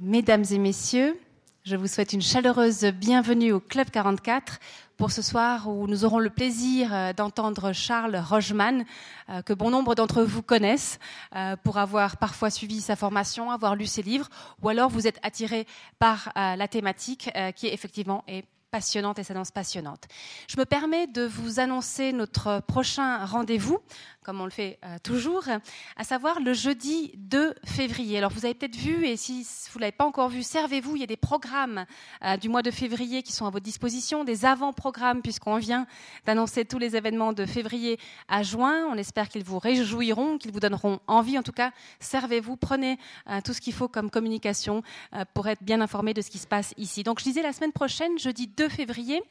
Mesdames et messieurs, je vous souhaite une chaleureuse bienvenue au Club 44 pour ce soir où nous aurons le plaisir euh, d'entendre Charles Rogeman, euh, que bon nombre d'entre vous connaissent euh, pour avoir parfois suivi sa formation, avoir lu ses livres, ou alors vous êtes attiré par la thématique qui effectivement est passionnante et s'annonce passionnante. Je me permets de vous annoncer notre prochain rendez-vous comme on le fait euh, toujours, à savoir le jeudi 2 février. Alors vous avez peut-être vu, et si vous ne l'avez pas encore vu, servez-vous, il y a des programmes euh, du mois de février qui sont à votre disposition, des avant-programmes, puisqu'on vient d'annoncer tous les événements de février à juin. On espère qu'ils vous réjouiront, qu'ils vous donneront envie. En tout cas, servez-vous, prenez euh, tout ce qu'il faut comme communication pour être bien informé de ce qui se passe ici. Donc je disais la semaine prochaine, jeudi 2 février,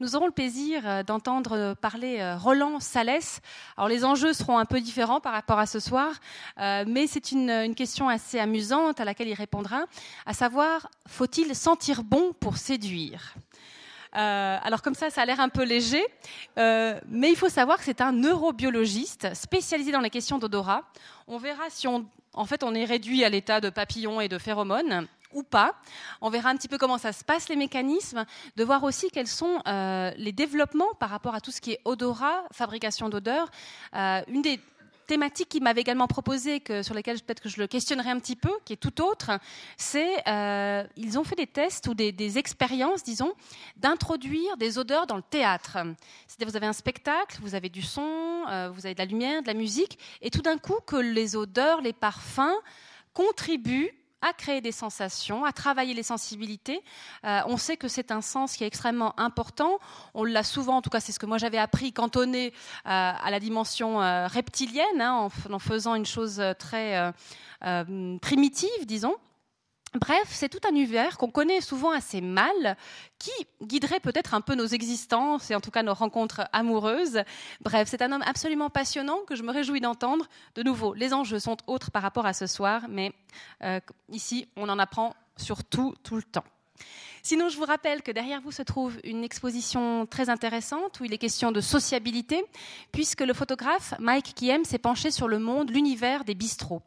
nous aurons le plaisir d'entendre parler Roland Salès. Alors les enjeux seront un peu différents par rapport à ce soir, euh, mais c'est une, question assez amusante à laquelle il répondra, à savoir, faut-il sentir bon pour séduire? Euh, alors comme ça, ça a l'air un peu léger, euh, mais il faut savoir que c'est un neurobiologiste spécialisé dans les questions d'odorat. On verra si on, en fait, on est réduit à l'état de papillon et de phéromones ou pas. On verra un petit peu comment ça se passe, les mécanismes, de voir aussi quels sont euh, les développements par rapport à tout ce qui est odorat, fabrication d'odeur. Euh, une des thématiques qu'il m'avait également proposé, que, sur lesquelles peut-être que je le questionnerai un petit peu, qui est tout autre, c'est euh, ils ont fait des tests ou des, des expériences, disons, d'introduire des odeurs dans le théâtre. C'est-à-dire vous avez un spectacle, vous avez du son, euh, vous avez de la lumière, de la musique, et tout d'un coup que les odeurs, les parfums contribuent à créer des sensations, à travailler les sensibilités. Euh, on sait que c'est un sens qui est extrêmement important. On l'a souvent, en tout cas c'est ce que moi j'avais appris, cantonné euh, à la dimension euh, reptilienne, hein, en, en, faisant une chose très primitive, disons. Bref, c'est tout un univers qu'on connaît souvent assez mal, qui guiderait peut-être un peu nos existences et en tout cas nos rencontres amoureuses. Bref, c'est un homme absolument passionnant que je me réjouis d'entendre. De nouveau, les enjeux sont autres par rapport à ce soir, mais euh, ici, on en apprend surtout tout le temps. Sinon, je vous rappelle que derrière vous se trouve une exposition très intéressante où il est question de sociabilité, puisque le photographe Mike Kiem s'est penché sur le monde, l'univers des bistrots.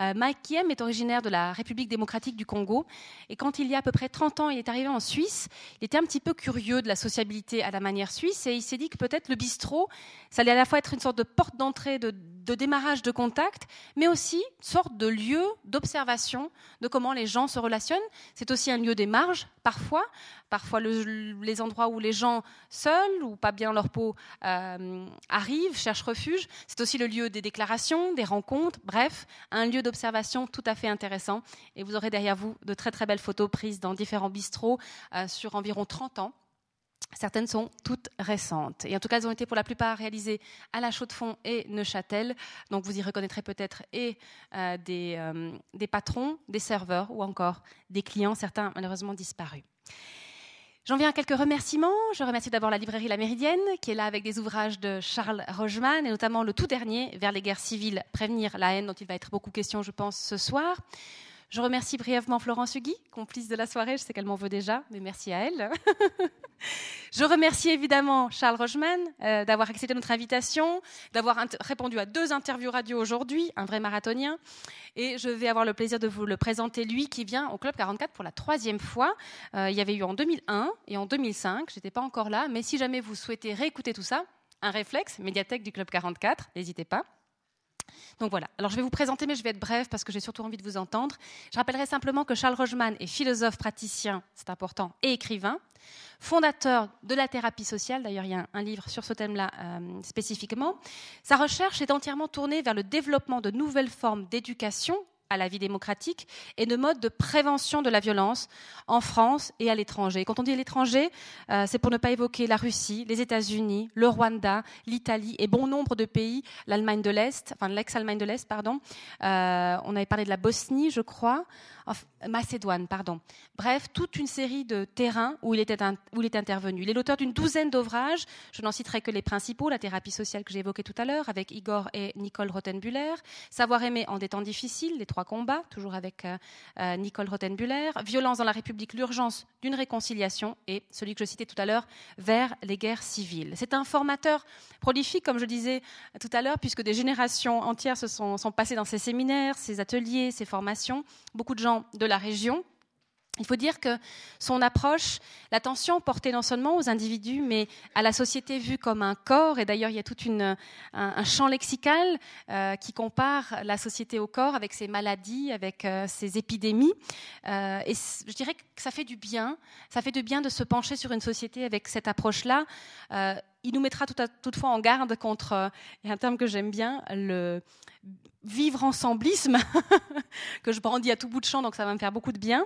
Euh, Mike Kiem est originaire de la République démocratique du Congo, et quand il y a à peu près 30 ans, il est arrivé en Suisse, il était un petit peu curieux de la sociabilité à la manière suisse, et il s'est dit que peut-être le bistrot, ça allait à la fois être une sorte de porte d'entrée, de, démarrage de contact, mais aussi une sorte de lieu d'observation de comment les gens se relationnent. C'est aussi un lieu des marges, parfois, parfois les endroits où les gens seuls ou pas bien leur peau euh, arrivent, cherchent refuge. C'est aussi le lieu des déclarations, des rencontres, bref, un lieu d'observation tout à fait intéressant. Et vous aurez derrière vous de très très belles photos prises dans différents bistrots euh, sur environ 30 ans. Certaines sont toutes récentes. Et en tout cas, elles ont été pour la plupart réalisées à La Chaux-de-Fonds et Neuchâtel. Donc vous y reconnaîtrez peut-être et euh, des, euh, des, patrons, des serveurs ou encore des clients, certains malheureusement disparus. J'en viens à quelques remerciements. Je remercie d'abord la librairie La Méridienne, qui est là avec des ouvrages de Charles Rogeman, et notamment le tout dernier, Vers les guerres civiles, prévenir la haine, dont il va être beaucoup question, je pense, ce soir. Je remercie brièvement Florence Hugui, complice de la soirée. Je sais qu'elle m'en veut déjà, mais merci à elle. je remercie évidemment Charles Rogeman euh, d'avoir accepté notre invitation, d'avoir répondu à deux interviews radio aujourd'hui, un vrai marathonien. Et je vais avoir le plaisir de vous le présenter, lui, qui vient au Club 44 pour la troisième fois. Euh, il y avait eu en 2001 et en 2005. Je n'étais pas encore là, mais si jamais vous souhaitez réécouter tout ça, un réflexe, médiathèque du Club 44, n'hésitez pas. Donc voilà. Alors je vais vous présenter, mais je vais être brève parce que j'ai surtout envie de vous entendre. Je rappellerai simplement que Charles Rogeman est philosophe, praticien, c'est important, et écrivain, fondateur de la thérapie sociale. D'ailleurs, il y a un livre sur ce thème-là euh, spécifiquement. Sa recherche est entièrement tournée vers le développement de nouvelles formes d'éducation à la vie démocratique et de modes de prévention de la violence en France et à l'étranger. Quand on dit l'étranger, euh, c'est pour ne pas évoquer la Russie, les États-Unis, le Rwanda, l'Italie et bon nombre de pays, l'Allemagne de l'Est, enfin l'ex-Allemagne de l'Est, pardon. Euh, on avait parlé de la Bosnie, je crois. Macédoine, pardon. Bref, toute une série de terrains où il était, intervenu. Il est l'auteur d'une douzaine d'ouvrages. Je n'en citerai que les principaux. La thérapie sociale que j'ai évoquée tout à l'heure avec Igor et Nicole Rothenbuller. Savoir aimer en des temps difficiles, les trois combats, toujours avec euh, euh, Nicole Rothenbuller. Violence dans la République, l'urgence d'une réconciliation et celui que je citais tout à l'heure, vers les guerres civiles. C'est un formateur prolifique, comme je disais tout à l'heure, puisque des générations entières se sont, sont passées dans ses séminaires, ses ateliers, ses formations. Beaucoup de gens de la région Il faut dire que son approche, l'attention portée non seulement aux individus, mais à la société vue comme un corps, et d'ailleurs il y a tout un, champ lexical euh, qui compare la société au corps avec ses maladies, avec euh, ses épidémies. Euh, et je dirais que ça fait du bien, ça fait du bien de se pencher sur une société avec cette approche-là. Il nous mettra toutefois en garde contre, et un terme que j'aime bien, le vivre ensemblisme, que je brandis à tout bout de champ, donc ça va me faire beaucoup de bien,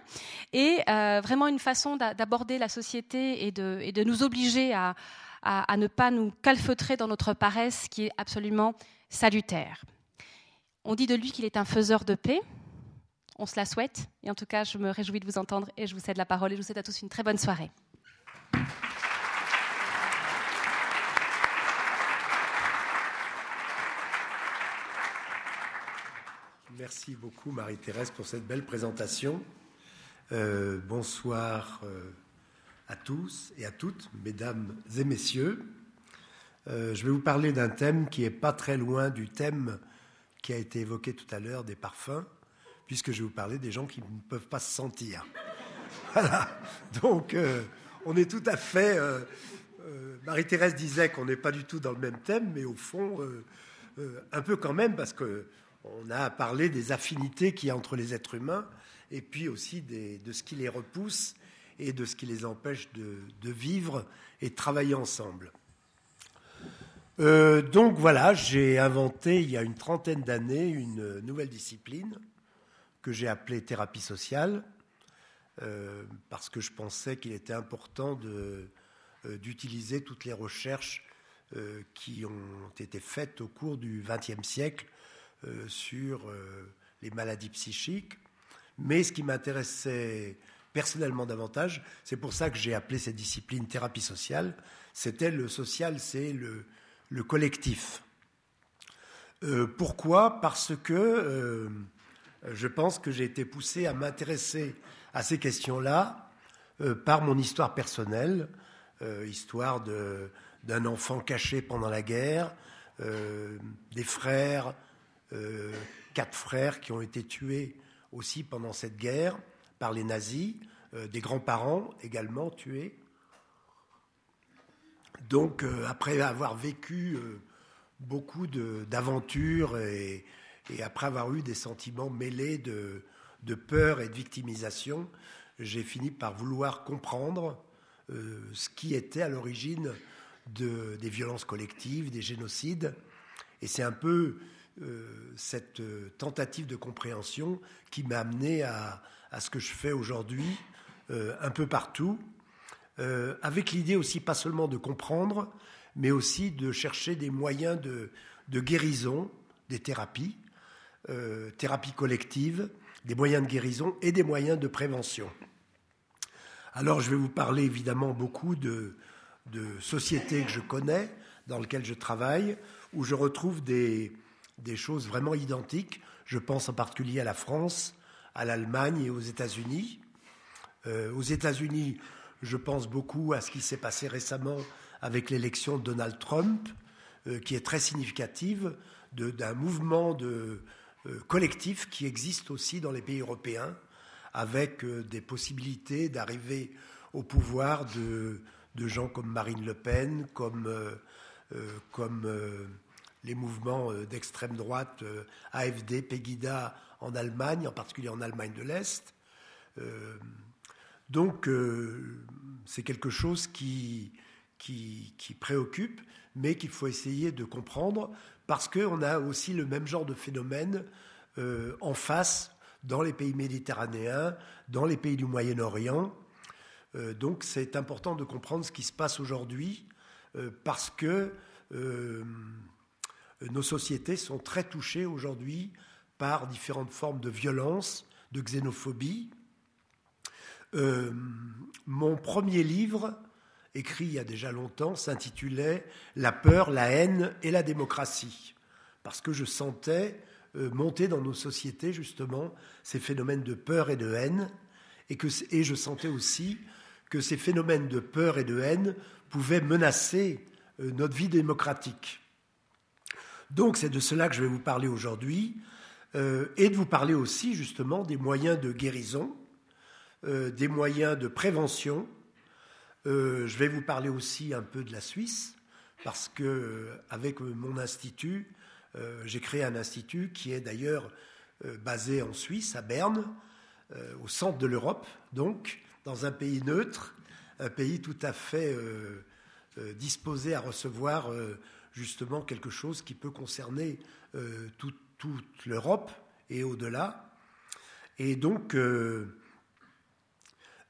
et euh, vraiment une façon d'aborder la société et de, et de nous obliger à, à, ne pas nous calfeutrer dans notre paresse qui est absolument salutaire. On dit de lui qu'il est un faiseur de paix. On se la souhaite. Et en tout cas, je me réjouis de vous entendre et je vous cède la parole et je vous souhaite à tous une très bonne soirée. Merci beaucoup Marie-Thérèse pour cette belle présentation. Euh, bonsoir euh, à tous et à toutes, mesdames et messieurs. Euh, je vais vous parler d'un thème qui n'est pas très loin du thème qui a été évoqué tout à l'heure des parfums, puisque je vais vous parler des gens qui ne peuvent pas se sentir. Voilà. Donc, on est tout à fait. Marie-Thérèse disait qu'on n'est pas du tout dans le même thème, mais au fond, un peu quand même, parce que on a parlé des affinités qu'il y a entre les êtres humains et puis aussi de ce qui les repousse et de ce qui les empêche de, vivre et de travailler ensemble. Euh, donc voilà, j'ai inventé il y a une trentaine d'années une nouvelle discipline que j'ai appelée thérapie sociale, euh, parce que je pensais qu'il était important euh, d'utiliser toutes les recherches qui ont été faites au cours du XXe siècle sur euh, les maladies psychiques. Mais ce qui m'intéressait personnellement davantage, c'est pour ça que j'ai appelé cette discipline thérapie sociale, c'était le social, c'est le, collectif. Euh, pourquoi? Parce que je pense que j'ai été poussé à m'intéresser à ces questions-là par mon histoire personnelle, histoire d'un enfant caché pendant la guerre, des frères, euh, quatre frères qui ont été tués aussi pendant cette guerre par les nazis, euh, des grands-parents également tués. Donc, euh, après avoir vécu beaucoup d'aventures et, après avoir eu des sentiments mêlés de, peur et de victimisation, j'ai fini par vouloir comprendre ce qui était à l'origine des violences collectives, des génocides. Et c'est un peu cette euh, tentative de compréhension qui m'a amené à, ce que je fais aujourd'hui euh, un peu partout, avec l'idée aussi pas seulement de comprendre, mais aussi de chercher des moyens de, guérison, des thérapies, thérapies collectives, des moyens de guérison et des moyens de prévention. Alors je vais vous parler évidemment beaucoup de sociétés que je connais, dans lesquelles je travaille, où je retrouve des, des choses vraiment identiques. Je pense en particulier à la France, à l'Allemagne et aux États-Unis. Euh, aux États-Unis, je pense beaucoup à ce qui s'est passé récemment avec l'élection de Donald Trump, euh, qui est très significative d'un mouvement de, euh, collectif qui existe aussi dans les pays européens, avec des possibilités d'arriver au pouvoir de, de, gens comme Marine Le Pen, comme, comme les mouvements euh, d'extrême droite, euh, AFD, Pegida en Allemagne, en particulier en Allemagne de l'Est. Euh, donc c'est quelque chose qui, qui, préoccupe, mais qu'il faut essayer de comprendre, parce qu'on a aussi le même genre de phénomène en face dans les pays méditerranéens, dans les pays du Moyen-Orient. donc c'est important de comprendre ce qui se passe aujourd'hui, parce que nos sociétés sont très touchées aujourd'hui par différentes formes de violence, de xénophobie. Euh, mon premier livre, écrit il y a déjà longtemps, s'intitulait La peur, la haine et la démocratie, parce que je sentais euh, monter dans nos sociétés justement ces phénomènes de peur et de haine, et, je sentais aussi que ces phénomènes de peur et de haine pouvaient menacer euh, notre vie démocratique. Donc c'est de cela que je vais vous parler aujourd'hui, euh, et de vous parler aussi justement des moyens de guérison, des moyens de prévention. je vais vous parler aussi un peu de la Suisse, parce que avec mon institut, j'ai créé un institut qui est d'ailleurs basé en Suisse, à Berne, au centre de l'Europe, donc dans un pays neutre, un pays tout à fait disposé à recevoir justement quelque chose qui peut concerner euh, toute l'Europe et au-delà. Et donc, euh,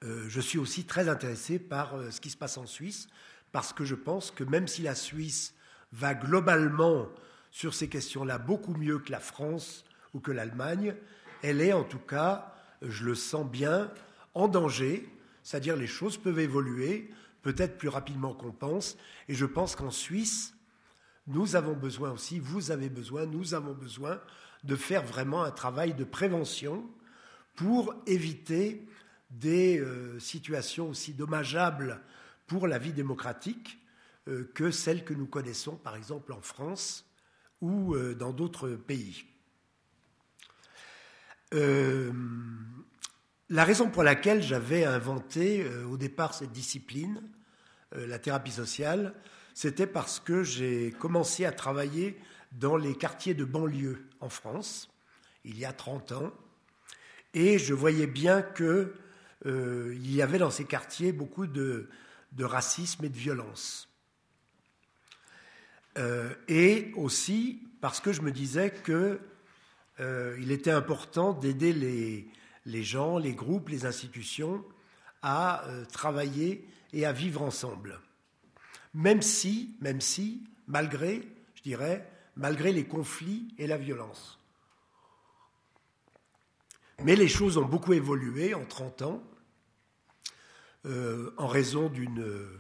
euh, je suis aussi très intéressé par ce qui se passe en Suisse, parce que je pense que même si la Suisse va globalement sur ces questions-là beaucoup mieux que la France ou que l'Allemagne, elle est en tout cas, je le sens bien, en danger, c'est-à-dire les choses peuvent évoluer, peut-être plus rapidement qu'on pense, et je pense qu'en Suisse, nous avons besoin aussi, vous avez besoin, nous avons besoin de faire vraiment un travail de prévention pour éviter des euh, situations aussi dommageables pour la vie démocratique euh, que celles que nous connaissons, par exemple en France ou euh, dans d'autres pays. la raison pour laquelle j'avais inventé au départ cette discipline, la thérapie sociale, c'était parce que j'ai commencé à travailler dans les quartiers de banlieue en France, il y a 30 ans, et je voyais bien qu'il euh, y avait dans ces quartiers beaucoup de, racisme et de violence. Euh, et aussi parce que je me disais qu'il euh, était important d'aider les, les, gens, les groupes, les institutions à travailler et à vivre ensemble même si, même si, malgré, je dirais, malgré les conflits et la violence. Mais les choses ont beaucoup évolué en 30 ans, euh, en raison d'une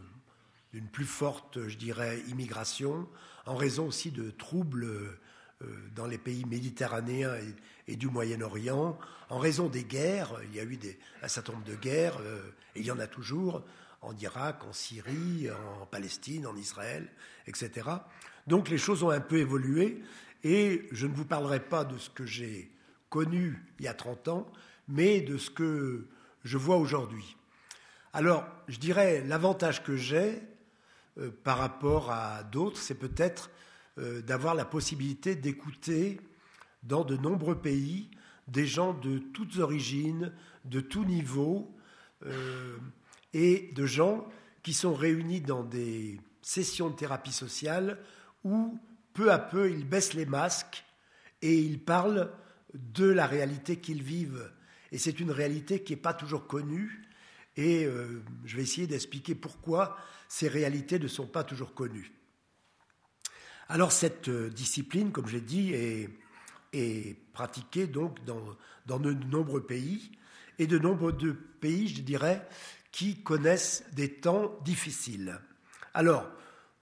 plus forte, je dirais, immigration, en raison aussi de troubles euh, dans les pays méditerranéens et, du Moyen-Orient, en raison des guerres, il y a eu des, un certain nombre de guerres, euh, et il y en a toujours, en Irak, en Syrie, en Palestine, en Israël, etc. Donc les choses ont un peu évolué et je ne vous parlerai pas de ce que j'ai connu il y a 30 ans, mais de ce que je vois aujourd'hui. Alors, je dirais, l'avantage que j'ai euh, par rapport à d'autres, c'est peut-être euh, d'avoir la possibilité d'écouter dans de nombreux pays des gens de toutes origines, de tous niveaux, euh, et de gens qui sont réunis dans des sessions de thérapie sociale où peu à peu ils baissent les masques et ils parlent de la réalité qu'ils vivent. Et c'est une réalité qui n'est pas toujours connue et euh, je vais essayer d'expliquer pourquoi ces réalités ne sont pas toujours connues. Alors cette euh, discipline, comme j'ai dit, est, pratiquée donc dans, dans de nombreux pays et de nombreux pays, je dirais, qui connaissent des temps difficiles. Alors,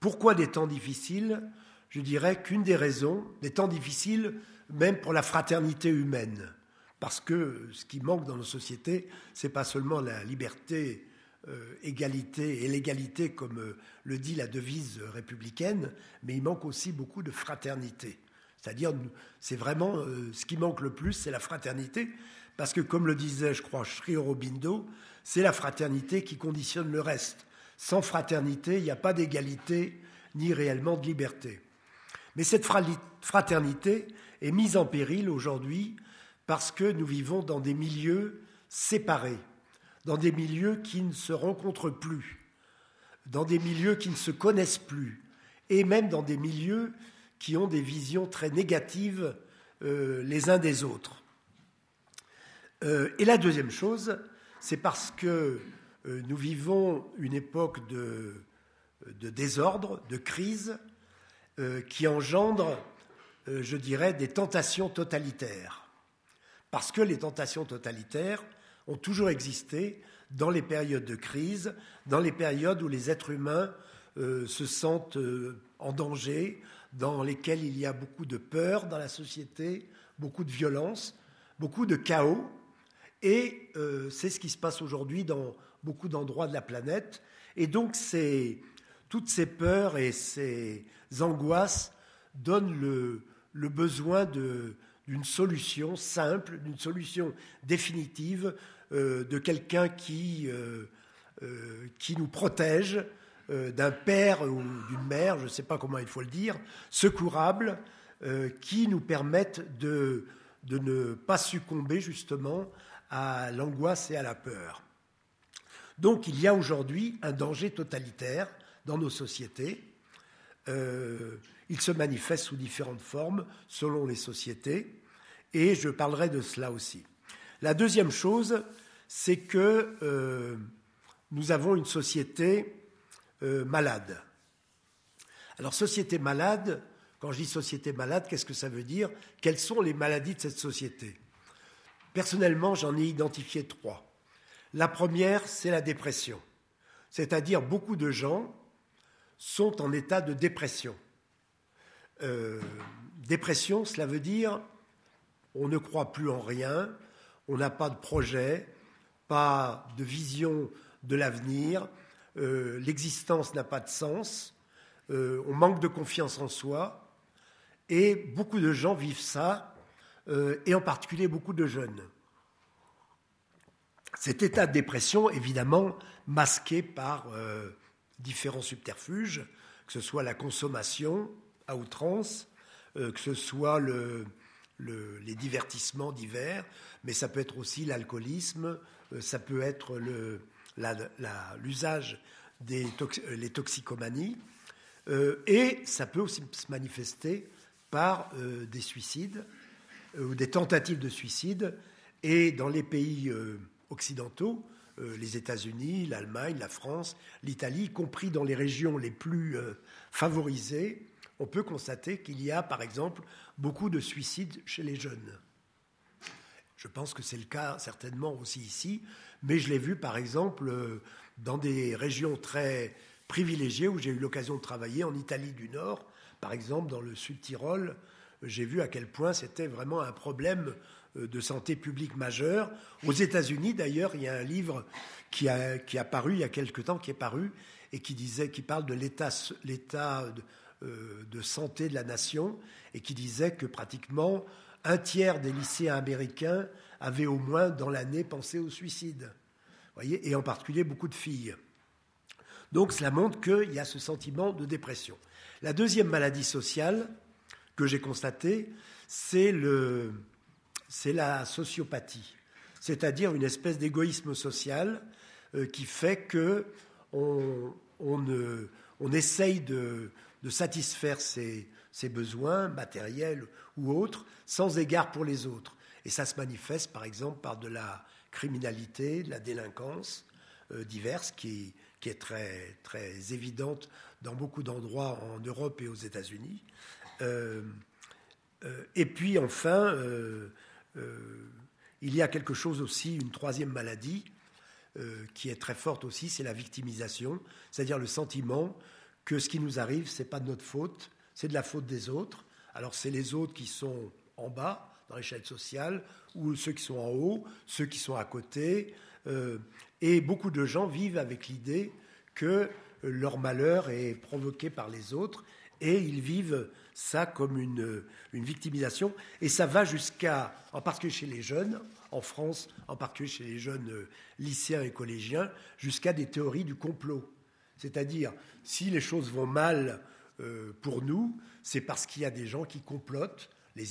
pourquoi des temps difficiles? Je dirais qu'une des raisons, des temps difficiles même pour la fraternité humaine, parce que ce qui manque dans nos sociétés, c'est pas seulement la liberté, euh, égalité et l'égalité, comme euh, le dit la devise républicaine, mais il manque aussi beaucoup de fraternité. C'est-à-dire, c'est vraiment euh, ce qui manque le plus, c'est la fraternité, parce que comme le disait, je crois, Sri Aurobindo, c'est la fraternité qui conditionne le reste. Sans fraternité, il n'y a pas d'égalité ni réellement de liberté. Mais cette fraternité est mise en péril aujourd'hui parce que nous vivons dans des milieux séparés, dans des milieux qui ne se rencontrent plus, dans des milieux qui ne se connaissent plus, et même dans des milieux qui ont des visions très négatives euh, les uns des autres. Euh, et la deuxième chose, c'est parce que euh, nous vivons une époque de, désordre, de crise, euh, qui engendre, euh, je dirais, des tentations totalitaires. Parce que les tentations totalitaires ont toujours existé dans les périodes de crise, dans les périodes où les êtres humains se sentent en danger, dans lesquelles il y a beaucoup de peur dans la société, beaucoup de violence, beaucoup de chaos, et euh, c'est ce qui se passe aujourd'hui dans beaucoup d'endroits de la planète. Et donc, toutes ces peurs et ces angoisses donnent le, besoin d'une solution simple, d'une solution définitive, de quelqu'un qui, qui nous protège, d'un père ou d'une mère, je ne sais pas comment il faut le dire, secourable, qui nous permettent de, de ne pas succomber justement à l'angoisse et à la peur. Donc il y a aujourd'hui un danger totalitaire dans nos sociétés. Euh, il se manifeste sous différentes formes selon les sociétés, et je parlerai de cela aussi. La deuxième chose, c'est que euh, nous avons une société euh, malade. Alors société malade, quand je dis société malade, qu'est-ce que ça veut dire? Quelles sont les maladies de cette société? Personnellement, j'en ai identifié trois. La première, c'est la dépression. C'est-à-dire beaucoup de gens sont en état de dépression. Euh, dépression, cela veut dire on ne croit plus en rien, on n'a pas de projet, pas de vision de l'avenir, euh, l'existence n'a pas de sens, euh, on manque de confiance en soi, et beaucoup de gens vivent ça et en particulier beaucoup de jeunes. Cet état de dépression, évidemment, masqué par euh, différents subterfuges, que ce soit la consommation à outrance, euh, que ce soit les divertissements divers, mais ça peut être aussi l'alcoolisme, ça peut être l'usage des les toxicomanies, et ça peut aussi se manifester par des suicides, euh, ou des tentatives de suicide. Et dans les pays euh, occidentaux, euh, les États-Unis, l'Allemagne, la France, l'Italie, y compris dans les régions les plus favorisées, on peut constater qu'il y a, par exemple, beaucoup de suicides chez les jeunes. Je pense que c'est le cas certainement aussi ici, mais je l'ai vu, par exemple, dans des régions très privilégiées où j'ai eu l'occasion de travailler, en Italie du Nord, par exemple, dans le Sud-Tyrol, j'ai vu à quel point c'était vraiment un problème euh, de santé publique majeur. Aux États-Unis, d'ailleurs, il y a un livre qui a, qui a paru il y a quelque temps, qui est paru, et qui, disait, parle de l'état, de, euh, de santé de la nation, et qui disait que pratiquement un tiers des lycéens américains avaient au moins dans l'année pensé au suicide. Voyez et en particulier beaucoup de filles. Donc cela montre qu'il y a ce sentiment de dépression. La deuxième maladie sociale, que j'ai constaté, c'est la sociopathie, c'est-à-dire une espèce d'égoïsme social euh, qui fait que on, essaye de, satisfaire ses, besoins matériels ou autres sans égard pour les autres. Et ça se manifeste par exemple par de la criminalité, de la délinquance euh, diverse qui, est très, très évidente dans beaucoup d'endroits en Europe et aux États-Unis. Euh, euh, et puis enfin, euh, il y a quelque chose aussi, une troisième maladie, qui est très forte aussi, c'est la victimisation, c'est-à-dire le sentiment que ce qui nous arrive, ce n'est pas de notre faute, c'est de la faute des autres. Alors c'est les autres qui sont en bas dans l'échelle sociale, ou ceux qui sont en haut, ceux qui sont à côté. et beaucoup de gens vivent avec l'idée que leur malheur est provoqué par les autres, et ils vivent ça comme une, victimisation. Et ça va jusqu'à, en particulier chez les jeunes, en France, en particulier chez les jeunes euh, lycéens et collégiens, jusqu'à des théories du complot. C'est-à-dire, si les choses vont mal euh, pour nous, c'est parce qu'il y a des gens qui complotent. Les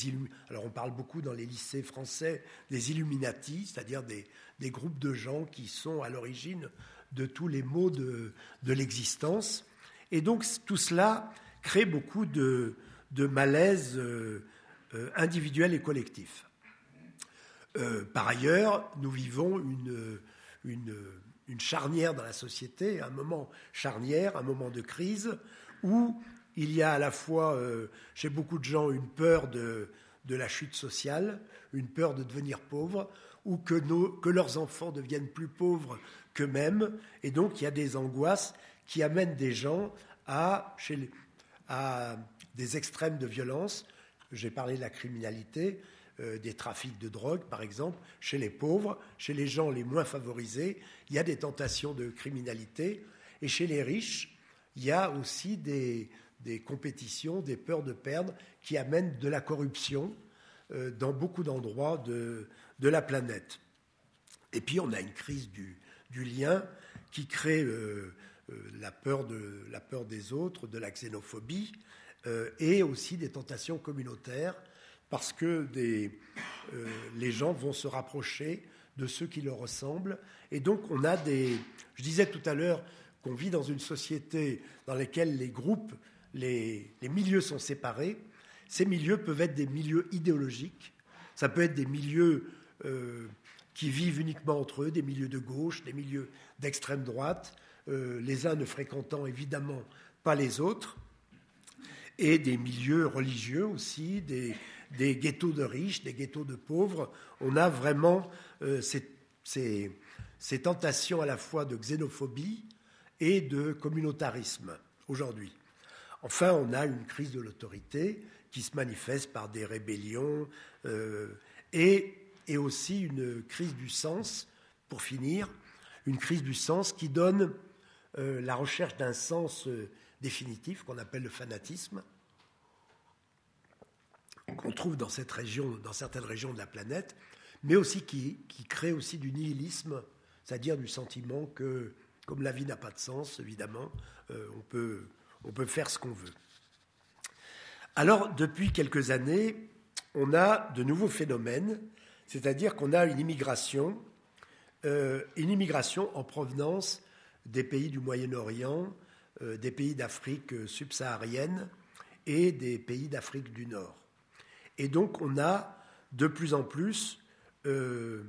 Alors on parle beaucoup dans les lycées français des Illuminati, c'est-à-dire des, groupes de gens qui sont à l'origine de tous les maux de, de l'existence. Et donc tout cela crée beaucoup de, de malaise euh, euh, individuel et collectif. Euh, par ailleurs, nous vivons une, une, charnière dans la société, un moment charnière, un moment de crise, où il y a à la fois chez beaucoup de gens une peur de, de la chute sociale, une peur de devenir pauvre, ou que, nos, que leurs enfants deviennent plus pauvres qu'eux-mêmes. Et donc, il y a des angoisses qui amènent des gens à, chez à des extrêmes de violence. J'ai parlé de la criminalité, euh, des trafics de drogue, par exemple. Chez les pauvres, chez les gens les moins favorisés, il y a des tentations de criminalité. Et chez les riches, il y a aussi des, compétitions, des peurs de perdre qui amènent de la corruption euh, dans beaucoup d'endroits de, la planète. Et puis on a une crise du, lien qui crée euh, la peur des autres, de la xénophobie, et aussi des tentations communautaires, parce que des, les gens vont se rapprocher de ceux qui leur ressemblent. Et donc on a des... Je disais tout à l'heure qu'on vit dans une société dans laquelle les groupes, les, milieux sont séparés. Ces milieux peuvent être des milieux idéologiques, ça peut être des milieux euh, qui vivent uniquement entre eux, des milieux de gauche, des milieux d'extrême droite, euh, les uns ne fréquentant évidemment pas les autres, et des milieux religieux aussi, des, des ghettos de riches, des ghettos de pauvres. On a vraiment euh, ces, tentations à la fois de xénophobie et de communautarisme aujourd'hui. Enfin, on a une crise de l'autorité qui se manifeste par des rébellions euh, et, aussi une crise du sens, pour finir, une crise du sens qui donne euh, la recherche d'un sens définitif qu'on appelle le fanatisme qu'on trouve dans cette région, dans certaines régions de la planète, mais aussi qui, crée aussi du nihilisme, c'est-à-dire du sentiment que, comme la vie n'a pas de sens, évidemment, euh, on, peut, faire ce qu'on veut. Alors, depuis quelques années, on a de nouveaux phénomènes, c'est-à-dire qu'on a une immigration, euh, une immigration en provenance des pays du Moyen-Orient, des pays d'Afrique subsaharienne et des pays d'Afrique du Nord. Et donc on a de plus en plus euh,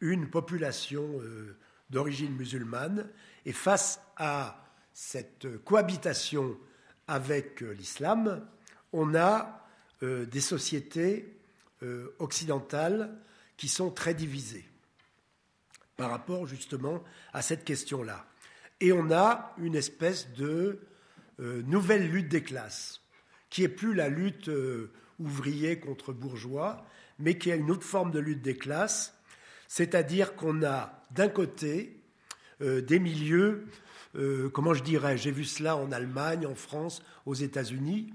une population euh, d'origine musulmane. Et face à cette cohabitation avec euh, l'islam, on a des sociétés occidentales qui sont très divisées par rapport justement à cette question-là. Et on a une espèce de nouvelle lutte des classes, qui est plus la lutte ouvrier contre bourgeois, mais qui a une autre forme de lutte des classes, c'est-à-dire qu'on a d'un côté euh, des milieux, euh, comment je dirais, j'ai vu cela en Allemagne, en France, aux États-Unis,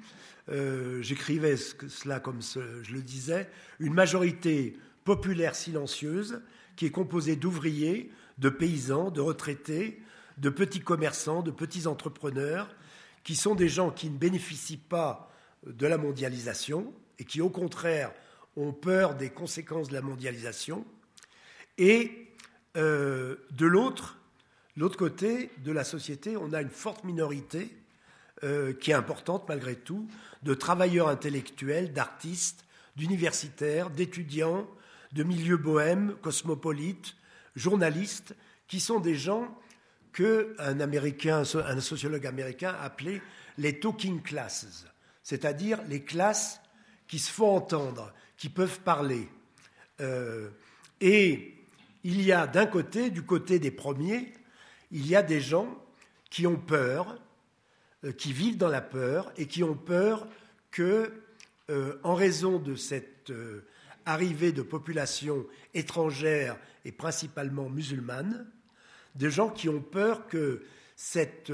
euh, j'écrivais cela comme je le disais, une majorité populaire silencieuse qui est composée d'ouvriers, de paysans, de retraités, de petits commerçants, de petits entrepreneurs, qui sont des gens qui ne bénéficient pas de la mondialisation et qui, au contraire, ont peur des conséquences de la mondialisation. Et euh, de l'autre, l'autre côté de la société, on a une forte minorité euh, qui est importante malgré tout, de travailleurs intellectuels, d'artistes, d'universitaires, d'étudiants, de milieux bohèmes, cosmopolites, journalistes, qui sont des gens que un, américain, un sociologue américain appelait les talking classes c'est-à-dire les classes qui se font entendre, qui peuvent parler. Euh, et il y a d'un côté, du côté des premiers, il y a des gens qui ont peur, euh, qui vivent dans la peur et qui ont peur que, euh, en raison de cette arrivée de populations étrangères et principalement musulmanes, des gens qui ont peur que cette,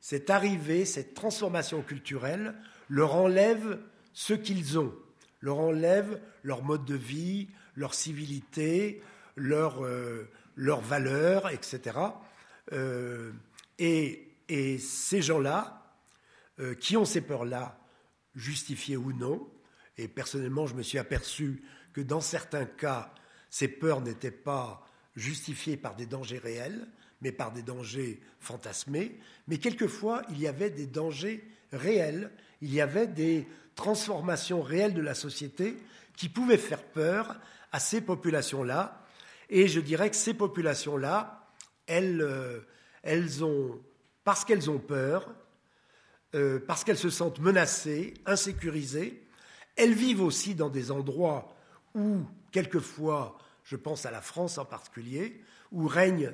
cette arrivée, cette transformation culturelle leur enlève ce qu'ils ont, leur enlève leur mode de vie, leur civilité, leur, euh, leurs valeurs, etc. Euh, et, ces gens-là, euh, qui ont ces peurs-là, justifiées ou non, et personnellement je me suis aperçu que dans certains cas, ces peurs n'étaient pas justifiées par des dangers réels, mais par des dangers fantasmés, mais quelquefois il y avait des dangers réels il y avait des transformations réelles de la société qui pouvaient faire peur à ces populations-là. Et je dirais que ces populations-là, elles, euh, elles ont, parce qu'elles ont peur, euh, parce qu'elles se sentent menacées, insécurisées, elles vivent aussi dans des endroits où, quelquefois, je pense à la France en particulier, où règnent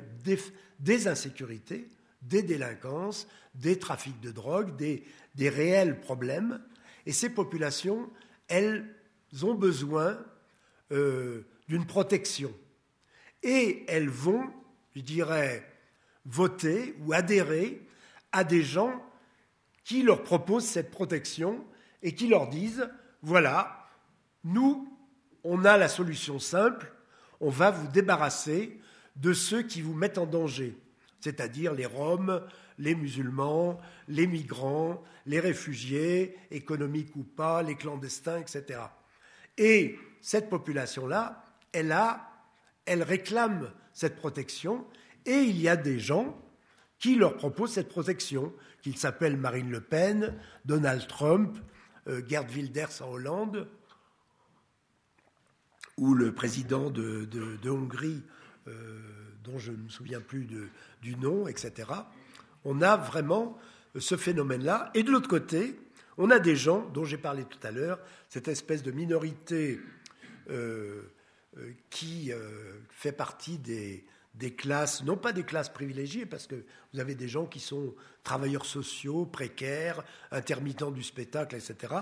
des insécurités, des délinquances, des trafics de drogue, des, réels problèmes. Et ces populations, elles ont besoin euh, d'une protection. Et elles vont, je dirais, voter ou adhérer à des gens qui leur proposent cette protection et qui leur disent, voilà, nous, on a la solution simple, on va vous débarrasser de ceux qui vous mettent en danger, c'est-à-dire les Roms, les musulmans, les migrants, les réfugiés, économiques ou pas, les clandestins, etc. Et cette population-là, elle a, elle réclame cette protection, et il y a des gens qui leur proposent cette protection, qu'ils s'appellent Marine Le Pen, Donald Trump, euh, Gerd Wilders en Hollande, ou le président de, Hongrie, euh, dont je ne me souviens plus du nom, etc. On a vraiment ce phénomène-là. Et de l'autre côté, on a des gens dont j'ai parlé tout à l'heure, cette espèce de minorité euh, euh, qui fait partie des, des classes, non pas des classes privilégiées, parce que vous avez des gens qui sont travailleurs sociaux, précaires, intermittents du spectacle, etc.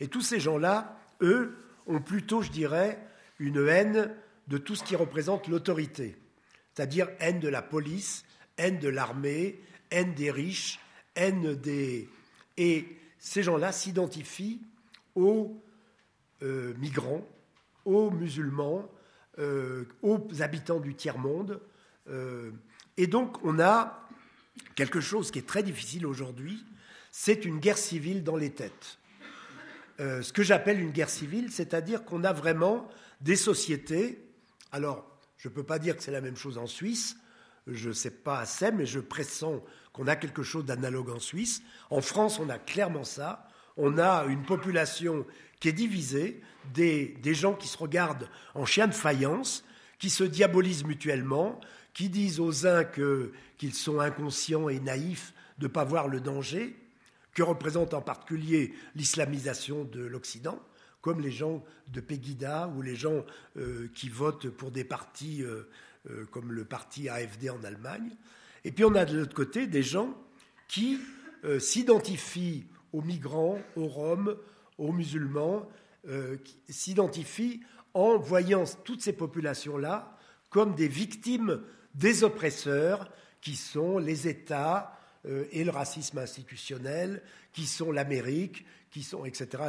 Et tous ces gens-là, eux, ont plutôt, je dirais, une haine de tout ce qui représente l'autorité, c'est-à-dire haine de la police, haine de l'armée, haine des riches, haine des... Et ces gens-là s'identifient aux euh, migrants, aux musulmans, euh, aux habitants du tiers-monde. Euh, et donc on a quelque chose qui est très difficile aujourd'hui, c'est une guerre civile dans les têtes. Ce que j'appelle une guerre civile, c'est-à-dire qu'on a vraiment des sociétés. Alors, je ne peux pas dire que c'est la même chose en Suisse, je ne sais pas assez, mais je pressens qu'on a quelque chose d'analogue en Suisse. En France, on a clairement ça. On a une population qui est divisée, des, gens qui se regardent en chien de faïence, qui se diabolisent mutuellement, qui disent aux uns qu'ils sont inconscients et naïfs de ne pas voir le danger, que représente en particulier l'islamisation de l'Occident, comme les gens de Pegida ou les gens euh, qui votent pour des partis euh, euh, comme le parti AFD en Allemagne. Et puis on a de l'autre côté des gens qui s'identifient aux migrants, aux Roms, aux musulmans, qui s'identifient en voyant toutes ces populations-là comme des victimes des oppresseurs qui sont les États et le racisme institutionnel, qui sont l'Amérique, qui sont, etc..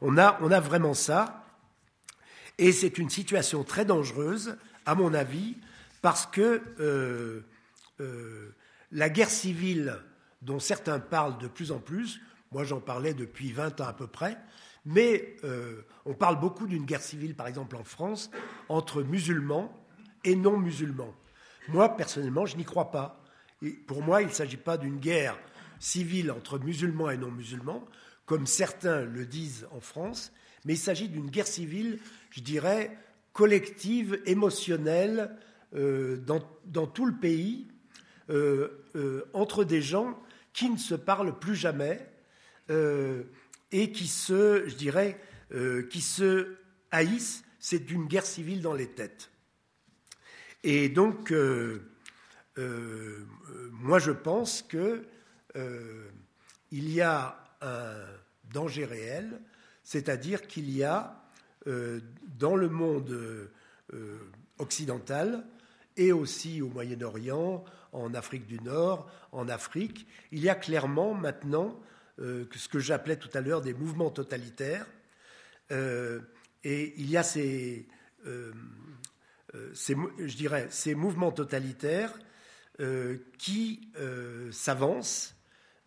On a, vraiment ça. Et c'est une situation très dangereuse, à mon avis, parce que euh, euh, la guerre civile dont certains parlent de plus en plus, moi j'en parlais depuis 20 ans à peu près, mais euh, on parle beaucoup d'une guerre civile, par exemple en France, entre musulmans et non musulmans. Moi, personnellement, je n'y crois pas. Pour moi, il ne s'agit pas d'une guerre civile entre musulmans et non musulmans comme certains le disent en France, mais il s'agit d'une guerre civile, je dirais, collective, émotionnelle, euh, dans, tout le pays, euh, euh, entre des gens qui ne se parlent plus jamais et qui se, je dirais, qui se haïssent. C'est une guerre civile dans les têtes. Et donc, moi, je pense que il y a un danger réel, c'est-à-dire qu'il y a euh, dans le monde euh, occidental et aussi au Moyen-Orient, en Afrique du Nord, en Afrique, il y a clairement maintenant euh, ce que j'appelais tout à l'heure des mouvements totalitaires. et il y a ces, ces, je dirais, ces mouvements totalitaires qui s'avancent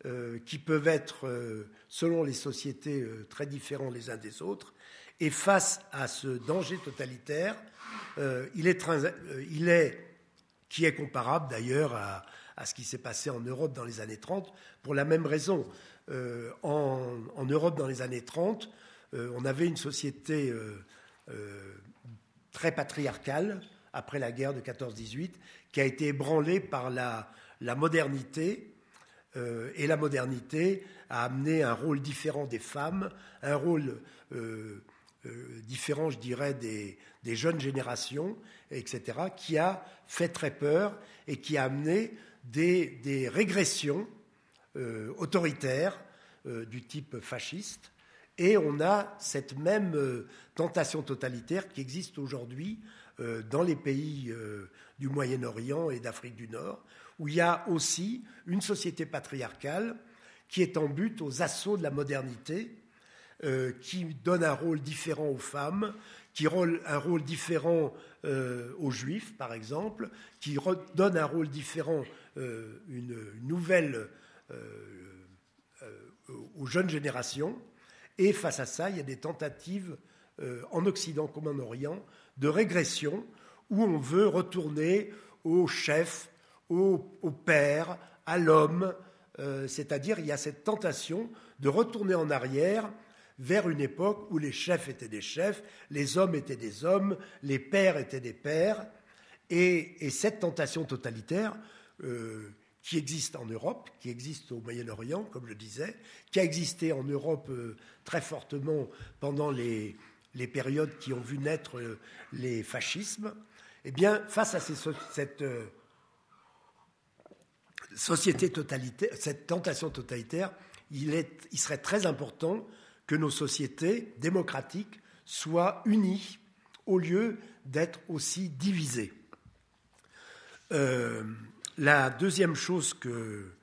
euh, qui peuvent être, euh, selon les sociétés, euh, très différents les uns des autres. Et face à ce danger totalitaire, il est, qui est comparable d'ailleurs à, ce qui s'est passé en Europe dans les années 30, pour la même raison. En, Europe dans les années 30, on avait une société très patriarcale après la guerre de 14-18, qui a été ébranlée par la, la modernité euh, et la modernité a amené un rôle différent des femmes, un rôle euh, euh, différent, je dirais, des, jeunes générations, etc., qui a fait très peur et qui a amené des, régressions autoritaires du type fasciste. Et on a cette même tentation totalitaire qui existe aujourd'hui dans les pays du Moyen-Orient et d'Afrique du Nord, où il y a aussi une société patriarcale qui est en but aux assauts de la modernité, euh, qui donne un rôle différent aux femmes, qui rôle un rôle différent euh, aux juifs, par exemple, qui donne un rôle différent, euh, une, nouvelle aux jeunes générations. Et face à ça, il y a des tentatives en Occident comme en Orient de régression où on veut retourner au chef, au, père, à l'homme, c'est-à-dire il y a cette tentation de retourner en arrière vers une époque où les chefs étaient des chefs, les hommes étaient des hommes, les pères étaient des pères, et, cette tentation totalitaire euh, qui existe en Europe, qui existe au Moyen-Orient, comme je disais, qui a existé en Europe euh, très fortement pendant les, périodes qui ont vu naître euh, les fascismes, eh bien, face à cette société totalitaire, cette tentation totalitaire, il, serait très important que nos sociétés démocratiques soient unies au lieu d'être aussi divisées. Euh, la deuxième chose euh,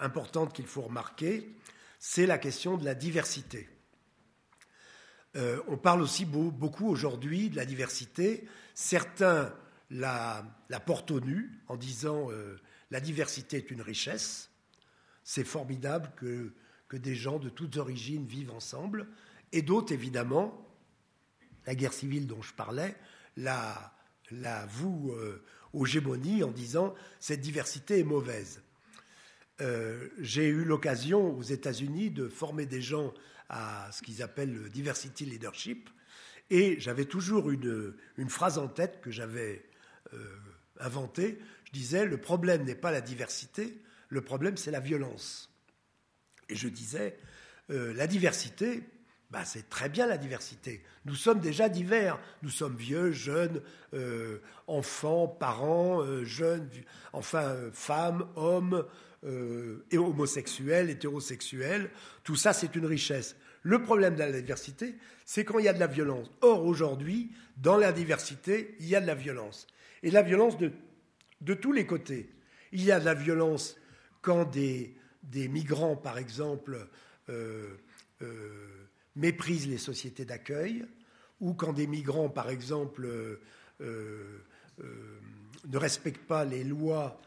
importante qu'il faut remarquer, c'est la question de la diversité. Euh, on parle aussi beaucoup aujourd'hui de la diversité. Certains la, portent au nu en disant la diversité est une richesse. C'est formidable que des gens de toutes origines vivent ensemble, et d'autres, évidemment, la guerre civile dont je parlais, la, la vouent euh, aux gémonies en disant cette diversité est mauvaise. Euh, j'ai eu l'occasion aux États-Unis de former des gens à ce qu'ils appellent le diversity leadership, et j'avais toujours une, phrase en tête que j'avais euh, inventée. Je disais le problème n'est pas la diversité, le problème c'est la violence. Et je disais, euh, la diversité, bah, c'est très bien la diversité. Nous sommes déjà divers. Nous sommes vieux, jeunes, euh, enfants, parents, jeunes, enfin femmes, hommes, et homosexuels, hétérosexuels. Tout ça, c'est une richesse. Le problème de la diversité, c'est quand il y a de la violence. Or, aujourd'hui, dans la diversité, il y a de la violence. Et la violence de, tous les côtés. Il y a de la violence quand des, des migrants, par exemple, euh, euh, méprisent les sociétés d'accueil, ou quand des migrants, par exemple, euh, ne respectent pas les lois,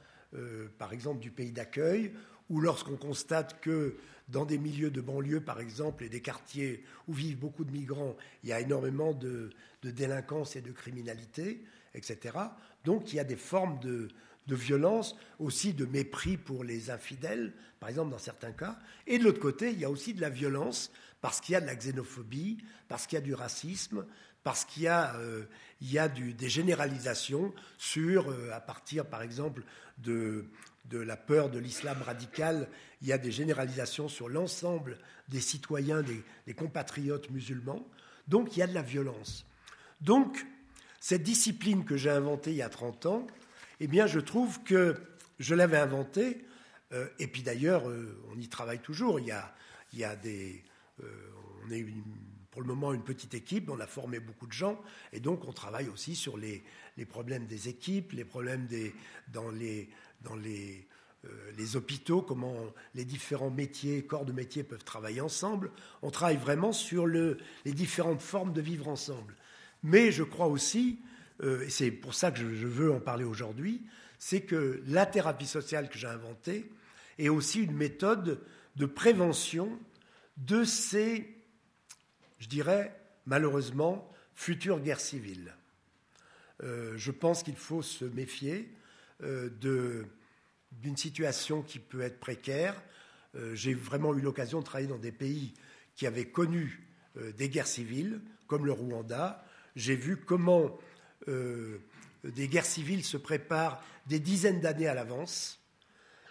par exemple, du pays d'accueil, ou lorsqu'on constate que dans des milieux de banlieue, par exemple, et des quartiers où vivent beaucoup de migrants, il y a énormément de délinquance et de criminalité, etc. Donc il y a des formes de, violence, aussi de mépris pour les infidèles, par exemple dans certains cas. Et de l'autre côté, il y a aussi de la violence parce qu'il y a de la xénophobie, parce qu'il y a du racisme, parce qu'il y a, euh, des généralisations sur, euh, à partir par exemple de, de la peur de l'islam radical, il y a des généralisations sur l'ensemble des citoyens, des, compatriotes musulmans. Donc il y a de la violence. Donc, cette discipline que j'ai inventée il y a 30 ans, eh bien, je trouve que je l'avais inventé, euh, et puis d'ailleurs, euh, on y travaille toujours. Il y a, il y a des. Euh, on est pour le moment une petite équipe, on a formé beaucoup de gens, et donc on travaille aussi sur les, les problèmes des équipes, les problèmes des, dans les, dans les, les hôpitaux, comment les différents métiers, corps de métier peuvent travailler ensemble. On travaille vraiment sur le, les différentes formes de vivre ensemble. Mais je crois aussi euh, et c'est pour ça que je, veux en parler aujourd'hui, c'est que la thérapie sociale que j'ai inventée est aussi une méthode de prévention de ces, je dirais, malheureusement, futures guerres civiles. Euh, je pense qu'il faut se méfier euh, d'une situation qui peut être précaire. J'ai vraiment eu l'occasion de travailler dans des pays qui avaient connu des guerres civiles, comme le Rwanda. J'ai vu comment euh, des guerres civiles se préparent des dizaines d'années à l'avance,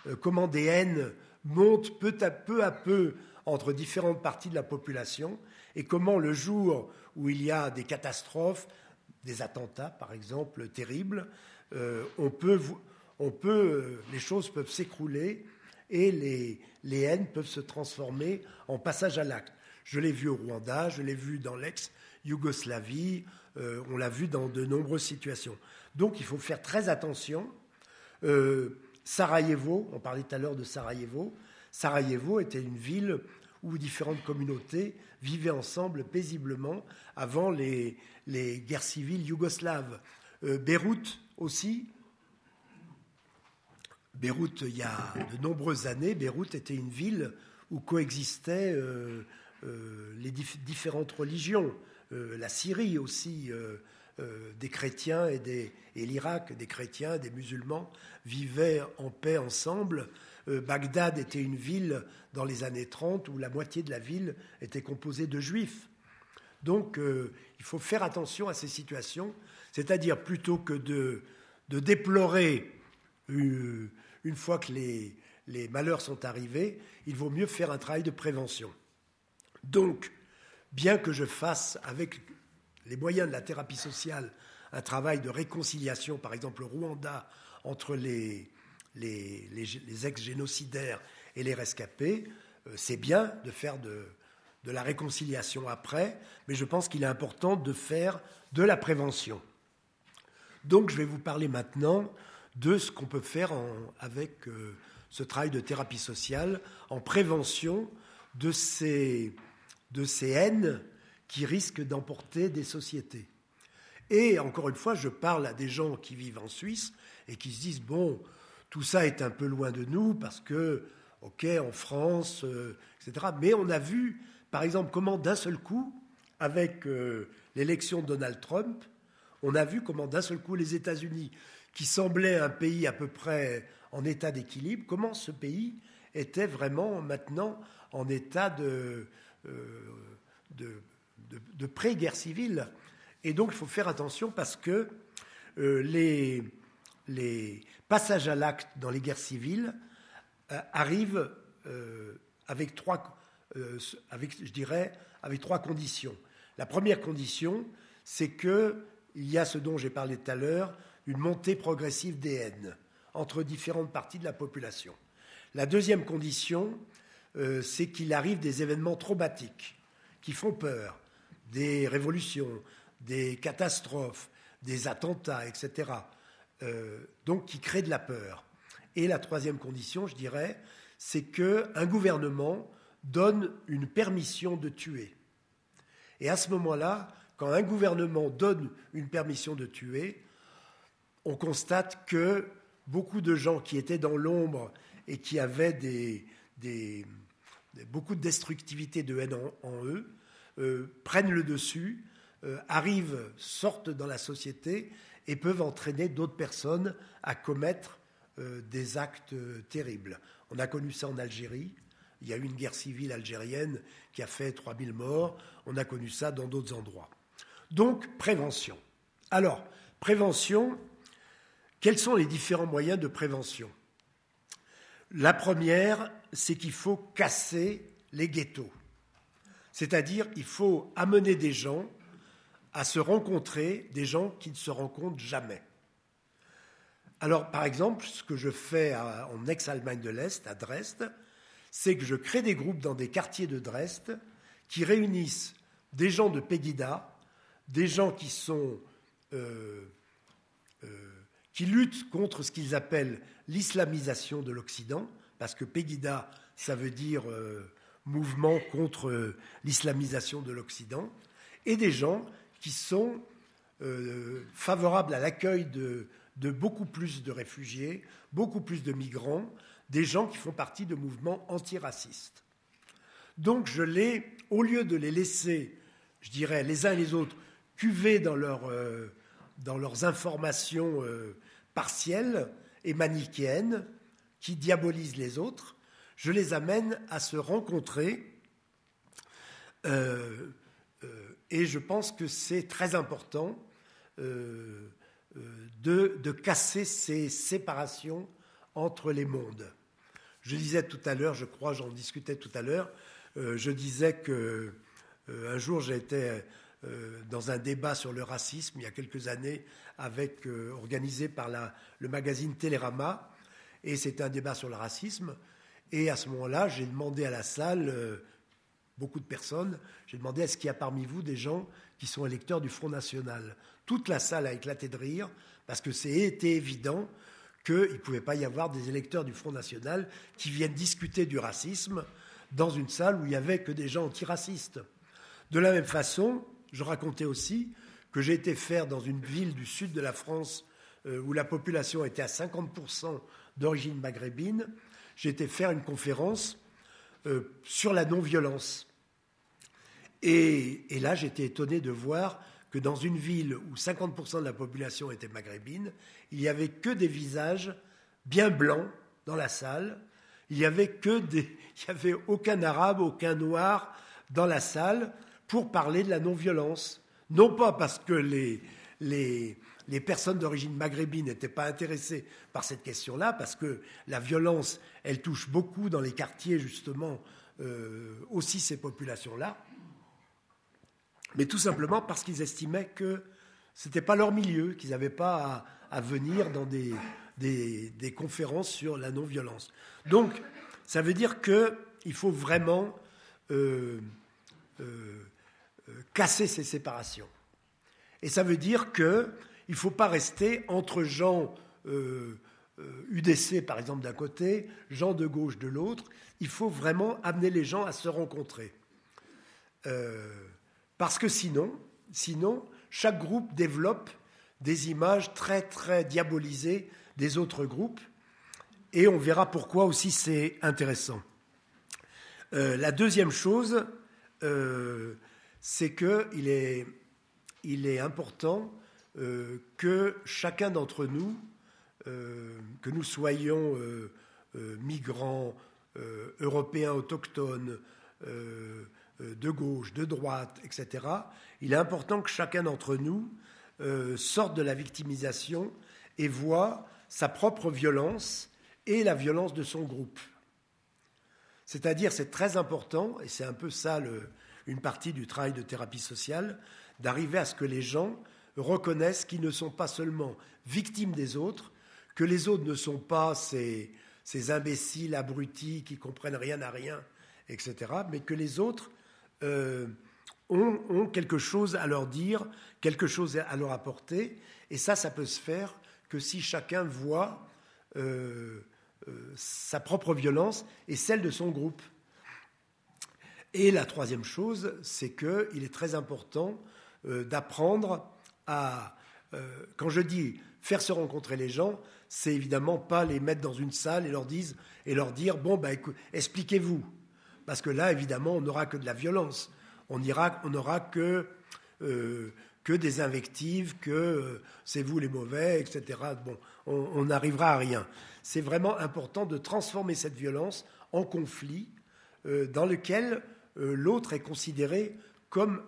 euh, comment des haines montent peu, à peu entre différentes parties de la population, et comment le jour où il y a des catastrophes, des attentats par exemple terribles, euh, on peut, on peut, les choses peuvent s'écrouler et les, haines peuvent se transformer en passage à l'acte. Je l'ai vu au Rwanda, je l'ai vu dans l'ex-Yougoslavie, euh, on l'a vu dans de nombreuses situations. Donc il faut faire très attention. Euh, Sarajevo, on parlait tout à l'heure de Sarajevo. Sarajevo était une ville où différentes communautés vivaient ensemble paisiblement avant les, guerres civiles yougoslaves. Euh, Beyrouth aussi. Beyrouth, il y a de nombreuses années, Beyrouth était une ville où coexistaient euh, euh, les différentes religions. la Syrie aussi, des chrétiens et, et l'Irak, des chrétiens, des musulmans, vivaient en paix ensemble. Bagdad était une ville dans les années 30 où la moitié de la ville était composée de juifs. Donc il faut faire attention à ces situations c'est-à-dire, plutôt que de, déplorer une, fois que les, malheurs sont arrivés, il vaut mieux faire un travail de prévention. Donc, bien que je fasse avec les moyens de la thérapie sociale un travail de réconciliation, par exemple au Rwanda, entre les, ex-génocidaires et les rescapés, euh, c'est bien de faire de la réconciliation après, mais je pense qu'il est important de faire de la prévention. Donc je vais vous parler maintenant de ce qu'on peut faire avec euh, ce travail de thérapie sociale en prévention de ces, haines qui risquent d'emporter des sociétés. Et encore une fois, je parle à des gens qui vivent en Suisse et qui se disent, bon, tout ça est un peu loin de nous parce que, ok, en France, euh, etc. Mais on a vu, par exemple, comment d'un seul coup, avec euh, l'élection de Donald Trump, on a vu comment d'un seul coup les États-Unis, qui semblaient un pays à peu près en état d'équilibre, comment ce pays était vraiment maintenant en état de, euh, de, pré-guerre civile. Et donc il faut faire attention parce que euh, les, les, passages à l'acte dans les guerres civiles euh, arrivent avec trois, avec, je dirais, avec trois conditions. La première condition, c'est que il y a ce dont j'ai parlé tout à l'heure, une montée progressive des haines entre différentes parties de la population. La deuxième condition, euh, c'est qu'il arrive des événements traumatiques qui font peur, des révolutions, des catastrophes, des attentats, etc. Euh, donc qui créent de la peur. Et la troisième condition, je dirais, c'est qu'un gouvernement donne une permission de tuer. Et à ce moment-là, quand un gouvernement donne une permission de tuer, on constate que beaucoup de gens qui étaient dans l'ombre et qui avaient beaucoup de destructivité, de haine en, eux, euh, prennent le dessus, euh, arrivent, sortent dans la société et peuvent entraîner d'autres personnes à commettre euh, des actes terribles. On a connu ça en Algérie. Il y a eu une guerre civile algérienne qui a fait 3000 morts. On a connu ça dans d'autres endroits. Donc, prévention. Alors, prévention, quels sont les différents moyens de prévention? La première, c'est qu'il faut casser les ghettos. C'est-à-dire, il faut amener des gens à se rencontrer, des gens qui ne se rencontrent jamais. Alors, par exemple, ce que je fais en ex-Allemagne de l'Est, à Dresde, c'est que je crée des groupes dans des quartiers de Dresde qui réunissent des gens de Pegida, des gens qui sont euh, euh, qui luttent contre ce qu'ils appellent l'islamisation de l'Occident, parce que Pegida, ça veut dire euh, mouvement contre l'islamisation de l'Occident, et des gens qui sont favorables à l'accueil de, beaucoup plus de réfugiés, beaucoup plus de migrants, des gens qui font partie de mouvements antiracistes. Donc je les, au lieu de les laisser, je dirais, les uns les autres, dans, euh, dans leurs informations euh, partielles et manichéennes qui diabolisent les autres, je les amène à se rencontrer. Euh, et je pense que c'est très important de, casser ces séparations entre les mondes. Je disais tout à l'heure, je crois, j'en discutais tout à l'heure, je disais que un jour j'ai été euh, dans un débat sur le racisme il y a quelques années, avec, euh, organisé par le magazine Télérama, et c'était un débat sur le racisme. Et à ce moment-là, j'ai demandé à la salle, euh, beaucoup de personnes, j'ai demandé est-ce qu'il y a parmi vous des gens qui sont électeurs du Front National Toute la salle a éclaté de rire, parce que c'était évident qu'il ne pouvait pas y avoir des électeurs du Front National qui viennent discuter du racisme dans une salle où il n'y avait que des gens antiracistes. De la même façon, je racontais aussi que j'ai été faire dans une ville du sud de la France euh, où la population était à 50% d'origine maghrébine, j'ai été faire une conférence euh, sur la non-violence. Et, et, là, j'étais étonné de voir que dans une ville où 50% de la population était maghrébine, il n'y avait que des visages bien blancs dans la salle. Il n'y avait il y avait aucun arabe, aucun noir dans la salle pour parler de la non-violence. Non pas parce que les, les, les personnes d'origine maghrébine n'étaient pas intéressées par cette question-là, parce que la violence, elle touche beaucoup dans les quartiers, justement, euh, aussi ces populations-là, mais tout simplement parce qu'ils estimaient que ce n'était pas leur milieu, qu'ils n'avaient pas à, venir dans des, des, conférences sur la non-violence. Donc, ça veut dire qu'il faut vraiment euh, euh, casser ces séparations. Et ça veut dire qu'il ne faut pas rester entre gens euh, UDC, par exemple, d'un côté, gens de gauche de l'autre. Il faut vraiment amener les gens à se rencontrer. parce que sinon, sinon, chaque groupe développe des images très, très diabolisées des autres groupes. Et on verra pourquoi aussi c'est intéressant. la deuxième chose, c'est qu'il est, il est important que chacun d'entre nous, que nous soyons migrants, européens autochtones, de gauche, de droite, etc., il est important que chacun d'entre nous sorte de la victimisation et voit sa propre violence et la violence de son groupe. C'est-à-dire, c'est très important, et c'est un peu ça le, une partie du travail de thérapie sociale, d'arriver à ce que les gens reconnaissent qu'ils ne sont pas seulement victimes des autres, que les autres ne sont pas ces, imbéciles abrutis qui comprennent rien à rien, etc., mais que les autres euh, ont, ont, quelque chose à leur dire, quelque chose à leur apporter, et ça, ça peut se faire que si chacun voit euh, euh, sa propre violence et celle de son groupe. Et la troisième chose, c'est qu'il est très important euh, d'apprendre à, euh, quand je dis faire se rencontrer les gens, c'est évidemment pas les mettre dans une salle et leur, et leur dire bon, bah, expliquez-vous. Parce que là, évidemment, on n'aura que de la violence. On n'aura que, euh, que des invectives, que c'est vous les mauvais, etc. Bon, on n'arrivera à rien. C'est vraiment important de transformer cette violence en conflit dans lequel l'autre est considéré comme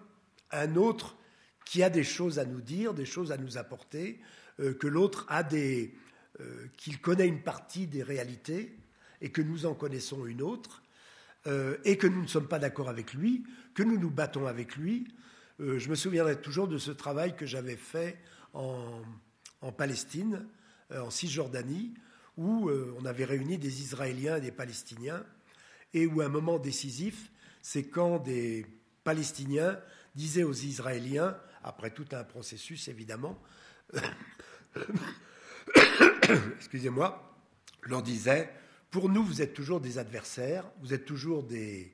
un autre qui a des choses à nous dire, des choses à nous apporter, euh, que l'autre a des, euh, qu'il connaît une partie des réalités et que nous en connaissons une autre, et que nous ne sommes pas d'accord avec lui, que nous nous battons avec lui. je me souviendrai toujours de ce travail que j'avais fait en, en Palestine, en Cisjordanie, où on avait réuni des Israéliens et des Palestiniens, et où à un moment décisif, c'est quand des Palestiniens disaient aux Israéliens, après tout un processus évidemment, excusez-moi, leur disaient, pour nous, vous êtes toujours des adversaires, vous êtes toujours des,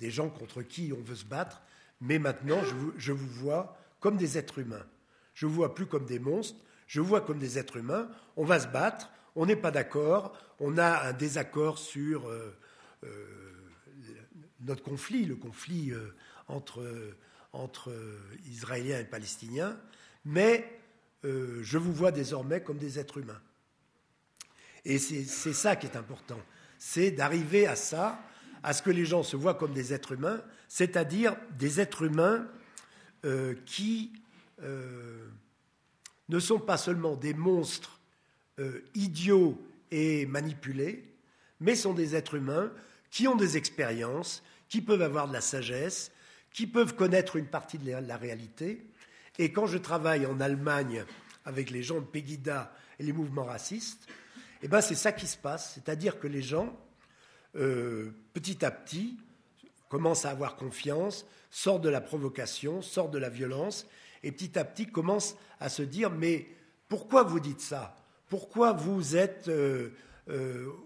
gens contre qui on veut se battre, mais maintenant, je vous, vois comme des êtres humains. Je vous vois plus comme des monstres, je vous vois comme des êtres humains. On va se battre, on n'est pas d'accord, on a un désaccord sur euh, euh, notre conflit, le conflit euh, entre, entre Israéliens et Palestiniens, mais euh, je vous vois désormais comme des êtres humains. Et c'est ça qui est important, c'est d'arriver à ça, à ce que les gens se voient comme des êtres humains, c'est-à-dire des êtres humains euh, qui ne sont pas seulement des monstres idiots et manipulés, mais sont des êtres humains qui ont des expériences, qui peuvent avoir de la sagesse, qui peuvent connaître une partie de la réalité. Et quand je travaille en Allemagne avec les gens de Pegida et les mouvements racistes, eh ben c'est ça qui se passe, c'est-à-dire que les gens, euh, petit à petit, commencent à avoir confiance, sortent de la provocation, sortent de la violence, et petit à petit commencent à se dire mais pourquoi vous dites ça? Pourquoi vous êtes euh,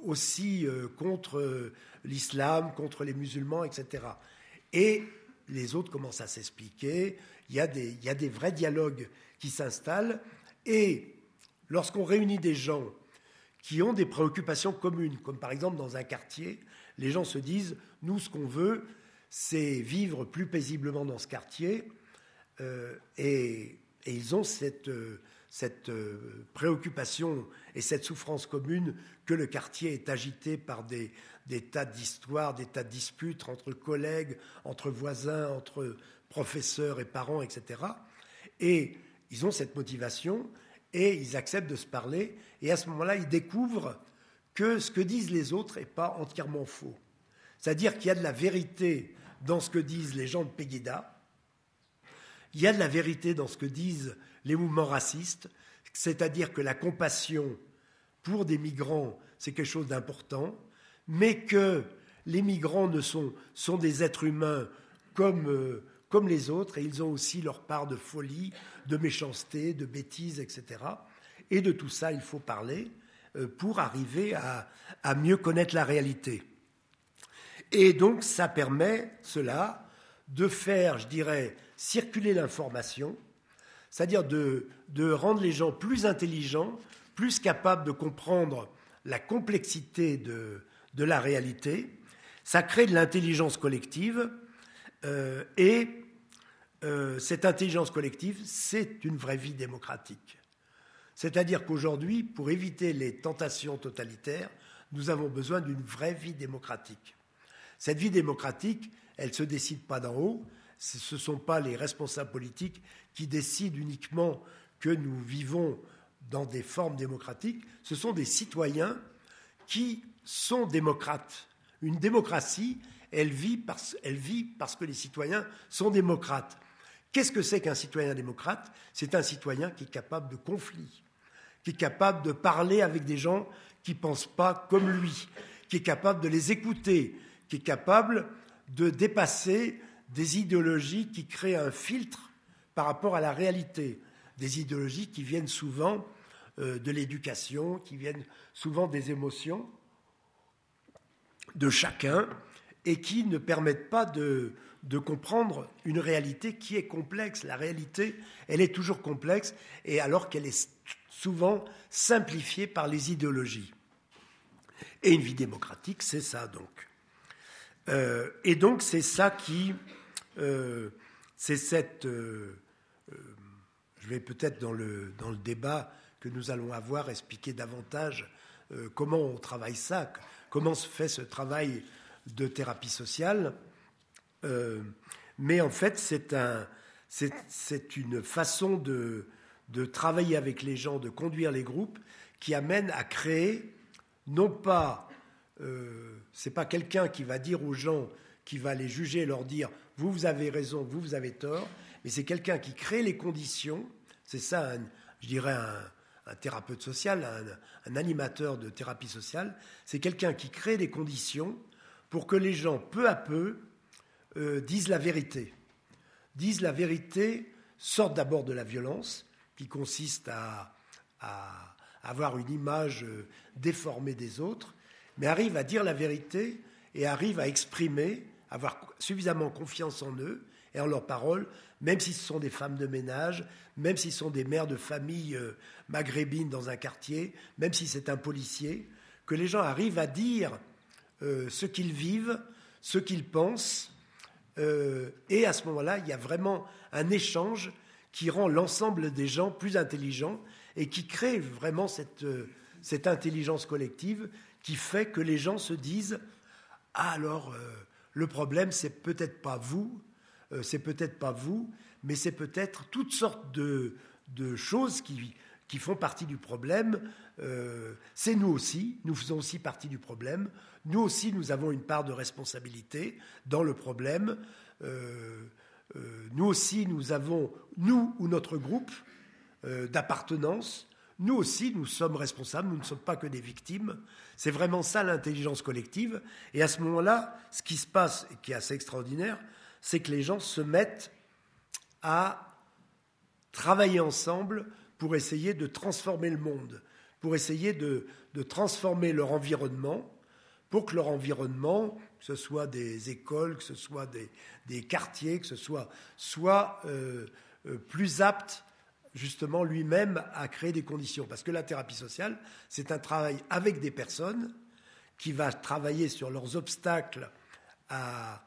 aussi contre l'islam, contre les musulmans, etc. Et les autres commencent à s'expliquer, il y, a des, vrais dialogues qui s'installent, et lorsqu'on réunit des gens qui ont des préoccupations communes, comme par exemple dans un quartier, les gens se disent, nous, ce qu'on veut, c'est vivre plus paisiblement dans ce quartier, euh, et, ils ont cette, euh, cette euh, préoccupation et cette souffrance commune que le quartier est agité par des, tas d'histoires, des tas de disputes entre collègues, entre voisins, entre professeurs et parents, etc. Et ils ont cette motivation et ils acceptent de se parler. Et à ce moment-là, ils découvrent que ce que disent les autres n'est pas entièrement faux. C'est-à-dire qu'il y a de la vérité dans ce que disent les gens de Pegida, il y a de la vérité dans ce que disent les mouvements racistes, c'est-à-dire que la compassion pour des migrants, c'est quelque chose d'important, mais que les migrants ne sont, sont des êtres humains comme, euh, comme les autres, et ils ont aussi leur part de folie, de méchanceté, de bêtises, etc. Et de tout ça, il faut parler euh, pour arriver à, à mieux connaître la réalité. Et donc, ça permet, cela, de faire, je dirais, circuler l'information, c'est-à-dire de, rendre les gens plus intelligents, plus capables de comprendre la complexité de, de la réalité. Ça crée de l'intelligence collective euh, et euh, cette intelligence collective, c'est une vraie vie démocratique. C'est-à-dire qu'aujourd'hui, pour éviter les tentations totalitaires, nous avons besoin d'une vraie vie démocratique. Cette vie démocratique, elle ne se décide pas d'en haut, ce ne sont pas les responsables politiques qui décident uniquement que nous vivons dans des formes démocratiques, ce sont des citoyens qui sont démocrates. Une démocratie, elle vit parce, vit parce que les citoyens sont démocrates. Qu'est-ce que c'est qu'un citoyen démocrate? C'est un citoyen qui est capable de conflit, qui est capable de parler avec des gens qui ne pensent pas comme lui, qui est capable de les écouter, qui est capable de dépasser des idéologies qui créent un filtre par rapport à la réalité, des idéologies qui viennent souvent euh, de l'éducation, qui viennent souvent des émotions de chacun et qui ne permettent pas de, de comprendre une réalité qui est complexe. La réalité, elle est toujours complexe, et alors qu'elle est souvent simplifiée par les idéologies. Et une vie démocratique, c'est ça donc. Euh, et donc c'est ça qui, euh, c'est cette, euh, je vais peut-être dans le, dans le débat que nous allons avoir expliquer davantage comment on travaille ça, comment se fait ce travail de thérapie sociale. mais en fait, c'est un, c'est une façon de, de travailler avec les gens, de conduire les groupes, qui amène à créer non pas euh, c'est pas quelqu'un qui va dire aux gens, qui va les juger leur dire vous, vous avez raison, vous, vous avez tort, mais c'est quelqu'un qui crée les conditions. C'est ça, je dirais, un, thérapeute social, un, animateur de thérapie sociale. C'est quelqu'un qui crée des conditions pour que les gens, peu à peu, euh, disent la vérité. Disent la vérité, sortent d'abord de la violence, qui consiste à, à avoir une image euh, déformée des autres, mais arrivent à dire la vérité et arrivent à exprimer, avoir suffisamment confiance en eux et en leurs paroles, même si ce sont des femmes de ménage, même si ce sont des mères de famille euh, maghrébines dans un quartier, même si c'est un policier, que les gens arrivent à dire euh, ce qu'ils vivent, ce qu'ils pensent, euh, et à ce moment-là, il y a vraiment un échange qui rend l'ensemble des gens plus intelligents et qui crée vraiment cette, cette intelligence collective qui fait que les gens se disent ah, alors euh, le problème c'est peut-être pas vous, euh, c'est peut-être pas vous, mais c'est peut-être toutes sortes de, choses qui, qui, font partie du problème. Euh, c'est nous aussi, nous faisons aussi partie du problème. Nous aussi, nous avons une part de responsabilité dans le problème. nous aussi, nous avons, nous ou notre groupe d'appartenance, nous aussi, nous sommes responsables, nous ne sommes pas que des victimes. C'est vraiment ça l'intelligence collective. Et à ce moment-là, ce qui se passe, et qui est assez extraordinaire, c'est que les gens se mettent à travailler ensemble pour essayer de transformer le monde, pour essayer de, transformer leur environnement pour que leur environnement, que ce soit des écoles, que ce soit des, quartiers, que ce soit, soit euh, euh, plus apte justement lui-même à créer des conditions. Parce que la thérapie sociale, c'est un travail avec des personnes qui va travailler sur leurs obstacles à,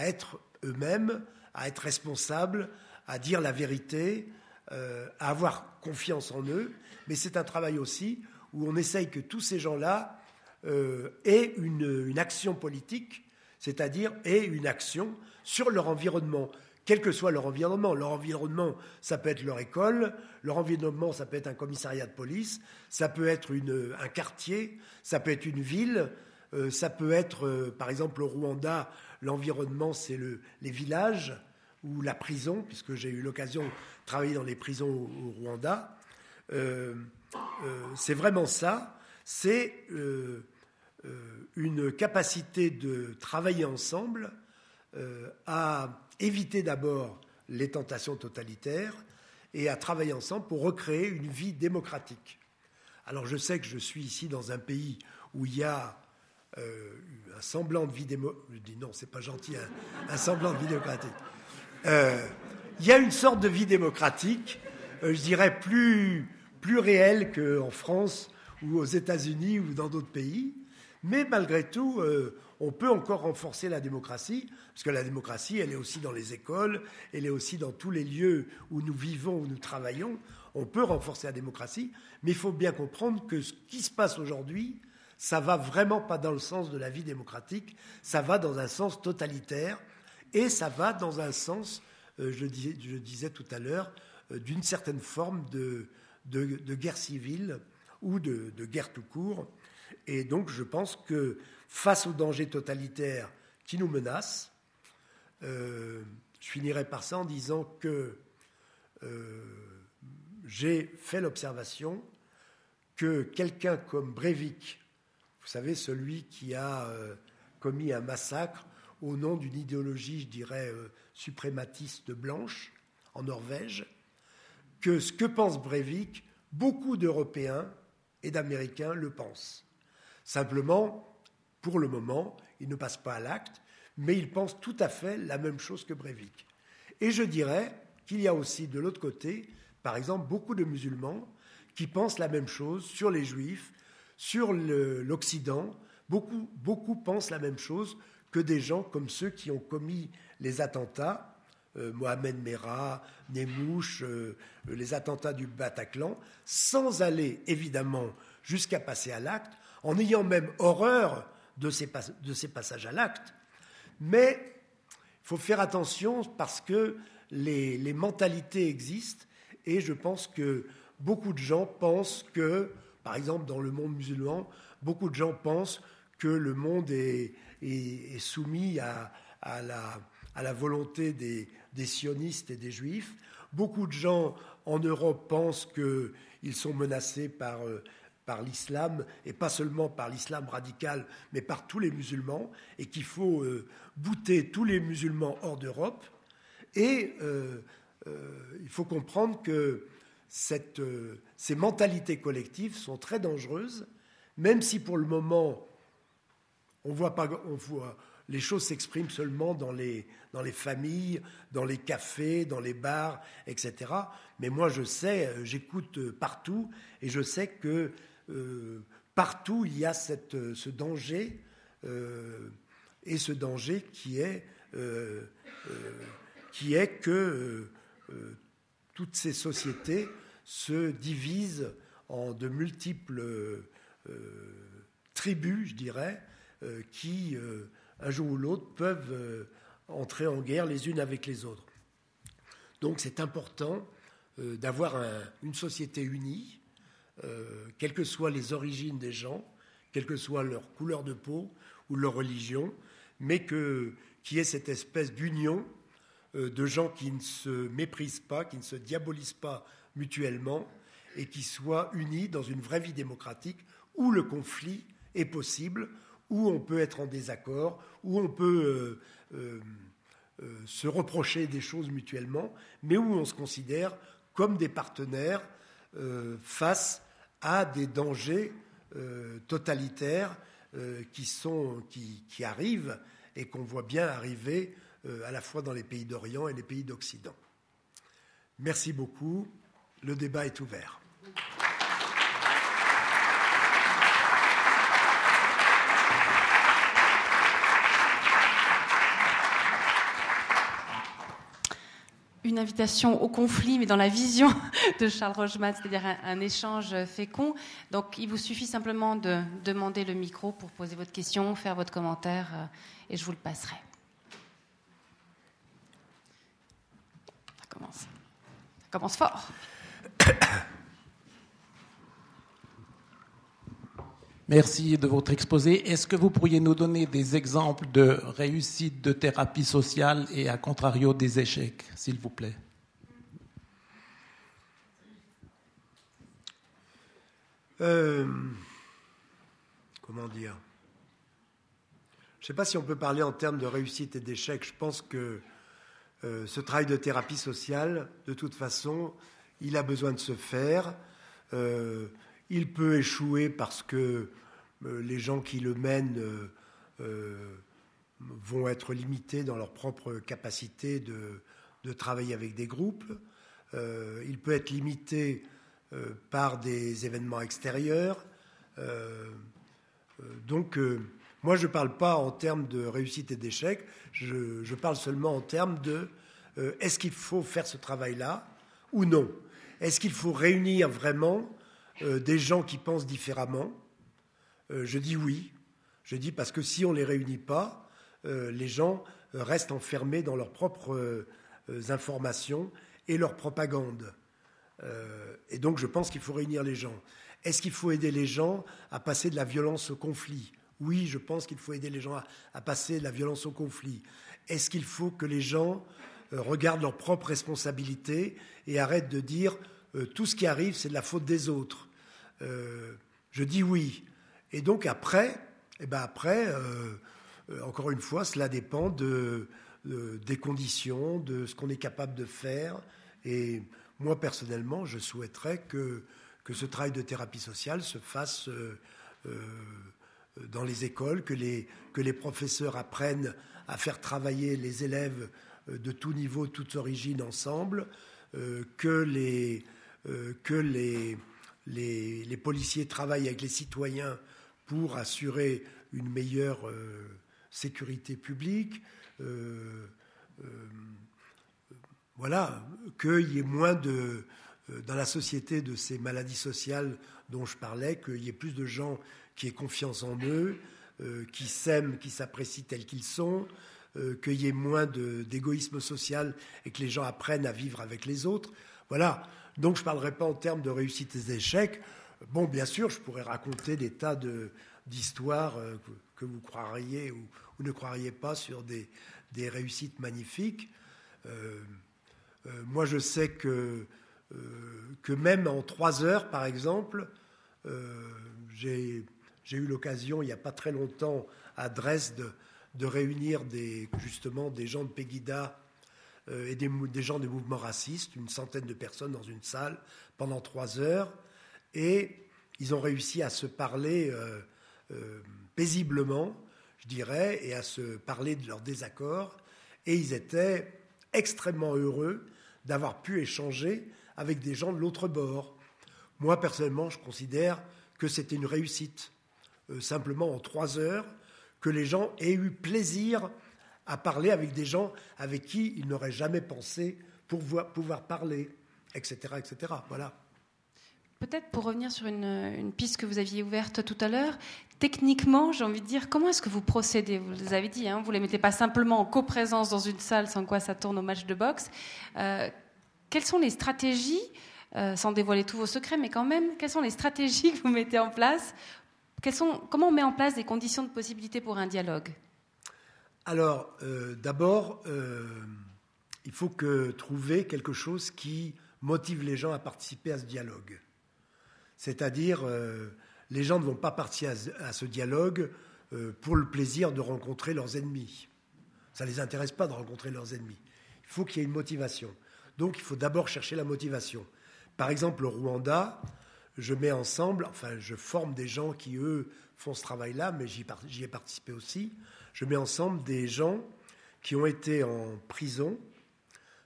être eux-mêmes, à être responsables, à dire la vérité, euh, à avoir confiance en eux. Mais c'est un travail aussi où on essaye que tous ces gens-là euh, aient une, action politique, c'est-à-dire aient une action sur leur environnement, quel que soit leur environnement. Leur environnement, ça peut être leur école, leur environnement, ça peut être un commissariat de police, ça peut être un quartier, ça peut être une ville, euh, ça peut être, euh, par exemple, au Rwanda, l'environnement, c'est les villages ou la prison, puisque j'ai eu l'occasion de travailler dans les prisons au, Rwanda. Euh, c'est vraiment ça. C'est une capacité de travailler ensemble à éviter d'abord les tentations totalitaires et à travailler ensemble pour recréer une vie démocratique. Alors je sais que je suis ici dans un pays où il y a euh, un semblant de vie démocratique. Je dis non, c'est pas gentil, un, semblant de vie démocratique. Euh, il y a une sorte de vie démocratique, euh, je dirais plus, plus réelle qu'en France ou aux États-Unis ou dans d'autres pays. Mais malgré tout, on peut encore renforcer la démocratie, parce que la démocratie, elle est aussi dans les écoles, elle est aussi dans tous les lieux où nous vivons, où nous travaillons. On peut renforcer la démocratie, mais il faut bien comprendre que ce qui se passe aujourd'hui, ça va vraiment pas dans le sens de la vie démocratique, ça va dans un sens totalitaire et ça va dans un sens, euh, je, disais, tout à l'heure, euh, d'une certaine forme de, guerre civile ou de, guerre tout court. Et donc je pense que face aux dangers totalitaires qui nous menacent, euh, je finirai par ça en disant que j'ai fait l'observation que quelqu'un comme Breivik, vous savez, celui qui a euh, commis un massacre au nom d'une idéologie, je dirais, euh, suprématiste blanche en Norvège, que ce que pense Breivik, beaucoup d'Européens et d'Américains le pensent. Simplement, pour le moment, il ne passe pas à l'acte, mais il pense tout à fait la même chose que Breivik. Et je dirais qu'il y a aussi de l'autre côté, par exemple, beaucoup de musulmans qui pensent la même chose sur les juifs, sur l'Occident, beaucoup, beaucoup pensent la même chose que des gens comme ceux qui ont commis les attentats, euh, Mohamed Merah, Nemouche, euh, les attentats du Bataclan, sans aller évidemment jusqu'à passer à l'acte, en ayant même horreur de ces, de ces passages à l'acte. Mais il faut faire attention parce que les, les mentalités existent et je pense que beaucoup de gens pensent que par exemple, dans le monde musulman, beaucoup de gens pensent que le monde est, soumis à, la, volonté des, sionistes et des juifs. Beaucoup de gens en Europe pensent qu'ils sont menacés par, euh, par l'islam, et pas seulement par l'islam radical, mais par tous les musulmans, et qu'il faut euh, bouter tous les musulmans hors d'Europe. Et euh, il faut comprendre que euh, ces mentalités collectives sont très dangereuses, même si pour le moment, on voit pas, on voit, les choses s'expriment seulement dans les, dans les familles, dans les cafés, dans les bars, etc. Mais moi, je sais, euh, j'écoute euh, partout, et je sais que partout, il y a cette, ce danger, et ce danger qui est, que toutes ces sociétés se divisent en de multiples euh, tribus, je dirais, euh, qui, euh, un jour ou l'autre, peuvent entrer en guerre les unes avec les autres. Donc c'est important d'avoir une société unie, quelles que soient les origines des gens, quelle que soit leur couleur de peau ou leur religion, mais qu'il y ait cette espèce d'union euh, de gens qui ne se méprisent pas, qui ne se diabolisent pas mutuellement et qui soient unis dans une vraie vie démocratique où le conflit est possible, où on peut être en désaccord, où on peut euh, euh, se reprocher des choses mutuellement, mais où on se considère comme des partenaires face à des dangers totalitaires qui, sont, qui, arrivent et qu'on voit bien arriver à la fois dans les pays d'Orient et les pays d'Occident. Merci beaucoup. Le débat est ouvert. Une invitation au conflit, mais dans la vision de Charles Rogeman, c'est-à-dire un, échange fécond. Donc, il vous suffit simplement de demander le micro pour poser votre question, faire votre commentaire, euh, et je vous le passerai. Ça commence. Ça commence fort. Merci de votre exposé. Est-ce que vous pourriez nous donner des exemples de réussite de thérapie sociale et à contrario des échecs, s'il vous plaît? Euh, Comment dire? Je ne sais pas si on peut parler en termes de réussite et d'échec. Je pense que euh, ce travail de thérapie sociale, de toute façon, il a besoin de se faire. Euh, il peut échouer parce que euh, les gens qui le mènent euh, euh, vont être limités dans leur propre capacité de, travailler avec des groupes. il peut être limité par des événements extérieurs. donc, moi, je ne parle pas en termes de réussite et d'échec, je, je, parle seulement en termes de est-ce qu'il faut faire ce travail-là ou non? Est-ce qu'il faut réunir vraiment euh, des gens qui pensent différemment euh, Je dis oui. Je dis parce que si on ne les réunit pas, euh, les gens restent enfermés dans leurs propres informations et leur propagande. et donc je pense qu'il faut réunir les gens. Est-ce qu'il faut aider les gens à passer de la violence au conflit? Oui, je pense qu'il faut aider les gens à, passer de la violence au conflit. Est-ce qu'il faut que les gens regardent leurs propres responsabilités et arrêtent de dire tout ce qui arrive, c'est de la faute des autres? Euh, je dis oui. Et donc après, eh ben après euh, euh, encore une fois, cela dépend de, des conditions, de ce qu'on est capable de faire. Et moi, personnellement, je souhaiterais que, que ce travail de thérapie sociale se fasse dans les écoles, que les, que les professeurs apprennent à faire travailler les élèves de tout niveau, toutes origines ensemble, que les, que les, les, policiers travaillent avec les citoyens pour assurer une meilleure euh, sécurité publique. Euh, euh, voilà, qu'il y ait moins de, dans la société de ces maladies sociales dont je parlais, qu'il y ait plus de gens qui aient confiance en eux, qui s'aiment, qui s'apprécient tels qu'ils sont, qu'il y ait moins d'égoïsme social et que les gens apprennent à vivre avec les autres. Voilà, donc je ne parlerai pas en termes de réussite et d'échecs. Bon, bien sûr, je pourrais raconter des tas d'histoires euh, que, vous croiriez ou, ne croiriez pas sur des, réussites magnifiques. Euh, euh, moi, je sais que, que même en trois heures, par exemple, j'ai eu l'occasion, il n'y a pas très longtemps, à Dresde, de réunir des, justement des gens de Pegida et des, gens des mouvements racistes, une centaine de personnes dans une salle pendant trois heures, et ils ont réussi à se parler euh, euh, paisiblement, je dirais, et à se parler de leurs désaccords, et ils étaient extrêmement heureux d'avoir pu échanger avec des gens de l'autre bord. Moi, personnellement, je considère que c'était une réussite, simplement en trois heures, que les gens aient eu plaisir à parler avec des gens avec qui il n'aurait jamais pensé pour pouvoir parler, etc. etc. Voilà. Peut-être pour revenir sur une, piste que vous aviez ouverte tout à l'heure, techniquement, j'ai envie de dire, comment est-ce que vous procédez? Vous avez dit, hein, vous ne les mettez pas simplement en coprésence dans une salle sans quoi ça tourne au match de boxe. Euh, quelles sont les stratégies, euh, sans dévoiler tous vos secrets, mais quand même, quelles sont les stratégies que vous mettez en place? Sont, Comment on met en place des conditions de possibilité pour un dialogue? Alors, euh, d'abord, euh, il faut trouver quelque chose qui motive les gens à participer à ce dialogue. C'est-à-dire, euh, les gens ne vont pas partir à, ce dialogue pour le plaisir de rencontrer leurs ennemis. Ça ne les intéresse pas de rencontrer leurs ennemis. Il faut qu'il y ait une motivation. Donc, il faut d'abord chercher la motivation. Par exemple, au Rwanda, je mets ensemble, enfin, je forme des gens qui, eux, font ce travail-là, mais j'y ai participé aussi. Je mets ensemble des gens qui ont été en prison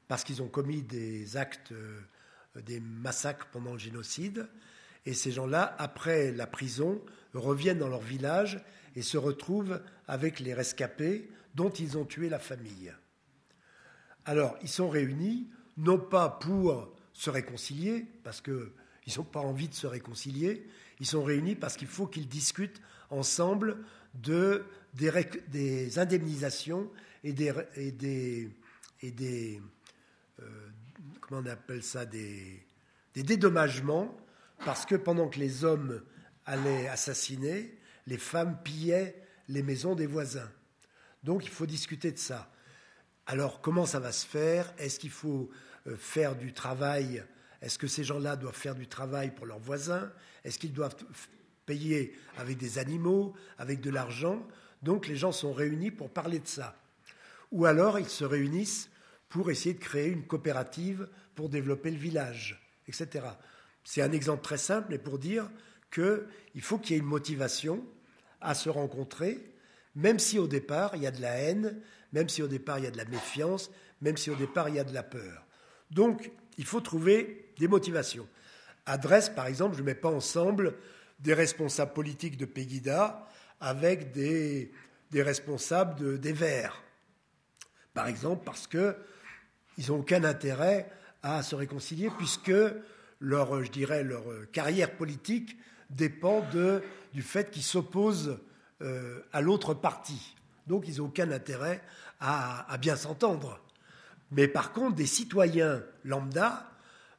parce qu'ils ont commis des actes, euh, des massacres pendant le génocide. Et ces gens-là, après la prison, reviennent dans leur village et se retrouvent avec les rescapés dont ils ont tué la famille. Alors, ils sont réunis, non pas pour se réconcilier, parce qu'ils n'ont pas envie de se réconcilier, ils sont réunis parce qu'il faut qu'ils discutent ensemble de, des, indemnisations et des, et des, et des euh, comment on appelle ça, des, des dédommagements, parce que pendant que les hommes allaient assassiner, les femmes pillaient les maisons des voisins. Donc il faut discuter de ça. Alors comment ça va se faire? Est-ce qu'il faut euh, faire du travail? Est-ce que ces gens-là doivent faire du travail pour leurs voisins? Est-ce qu'ils doivent payer avec des animaux, avec de l'argent? Donc les gens sont réunis pour parler de ça. Ou alors ils se réunissent pour essayer de créer une coopérative pour développer le village, etc. C'est un exemple très simple, mais pour dire qu'il faut qu'il y ait une motivation à se rencontrer, même si au départ il y a de la haine, même si au départ il y a de la méfiance, même si au départ il y a de la peur. Donc il faut trouver des motivations. À par exemple, je ne mets pas ensemble des responsables politiques de Pegida avec des, responsables des Verts. Par exemple, parce qu'ils n'ont aucun intérêt à se réconcilier, puisque leur, je dirais, leur carrière politique dépend de, du fait qu'ils s'opposent euh, à l'autre parti. Donc ils n'ont aucun intérêt à, bien s'entendre. Mais par contre, des citoyens lambda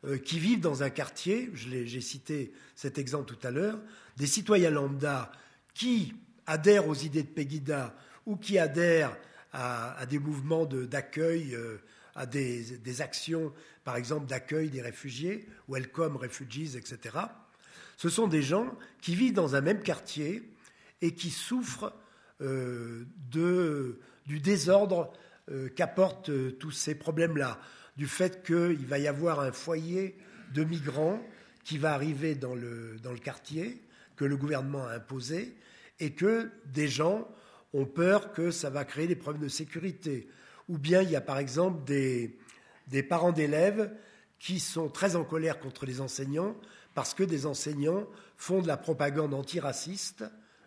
euh, qui vivent dans un quartier, j'ai cité cet exemple tout à l'heure, des citoyens lambda qui adhèrent aux idées de Pegida ou qui adhèrent à, des mouvements d'accueil, euh, à des, actions, par exemple, d'accueil des réfugiés, Welcome Refugees, etc. Ce sont des gens qui vivent dans un même quartier et qui souffrent euh, de, du désordre euh, qu'apportent tous ces problèmes-là, du fait qu'il va y avoir un foyer de migrants qui va arriver dans le quartier, que le gouvernement a imposé, et que des gens ont peur que ça va créer des problèmes de sécurité. Ou bien il y a par exemple des, des parents d'élèves qui sont très en colère contre les enseignants parce que des enseignants font de la propagande antiraciste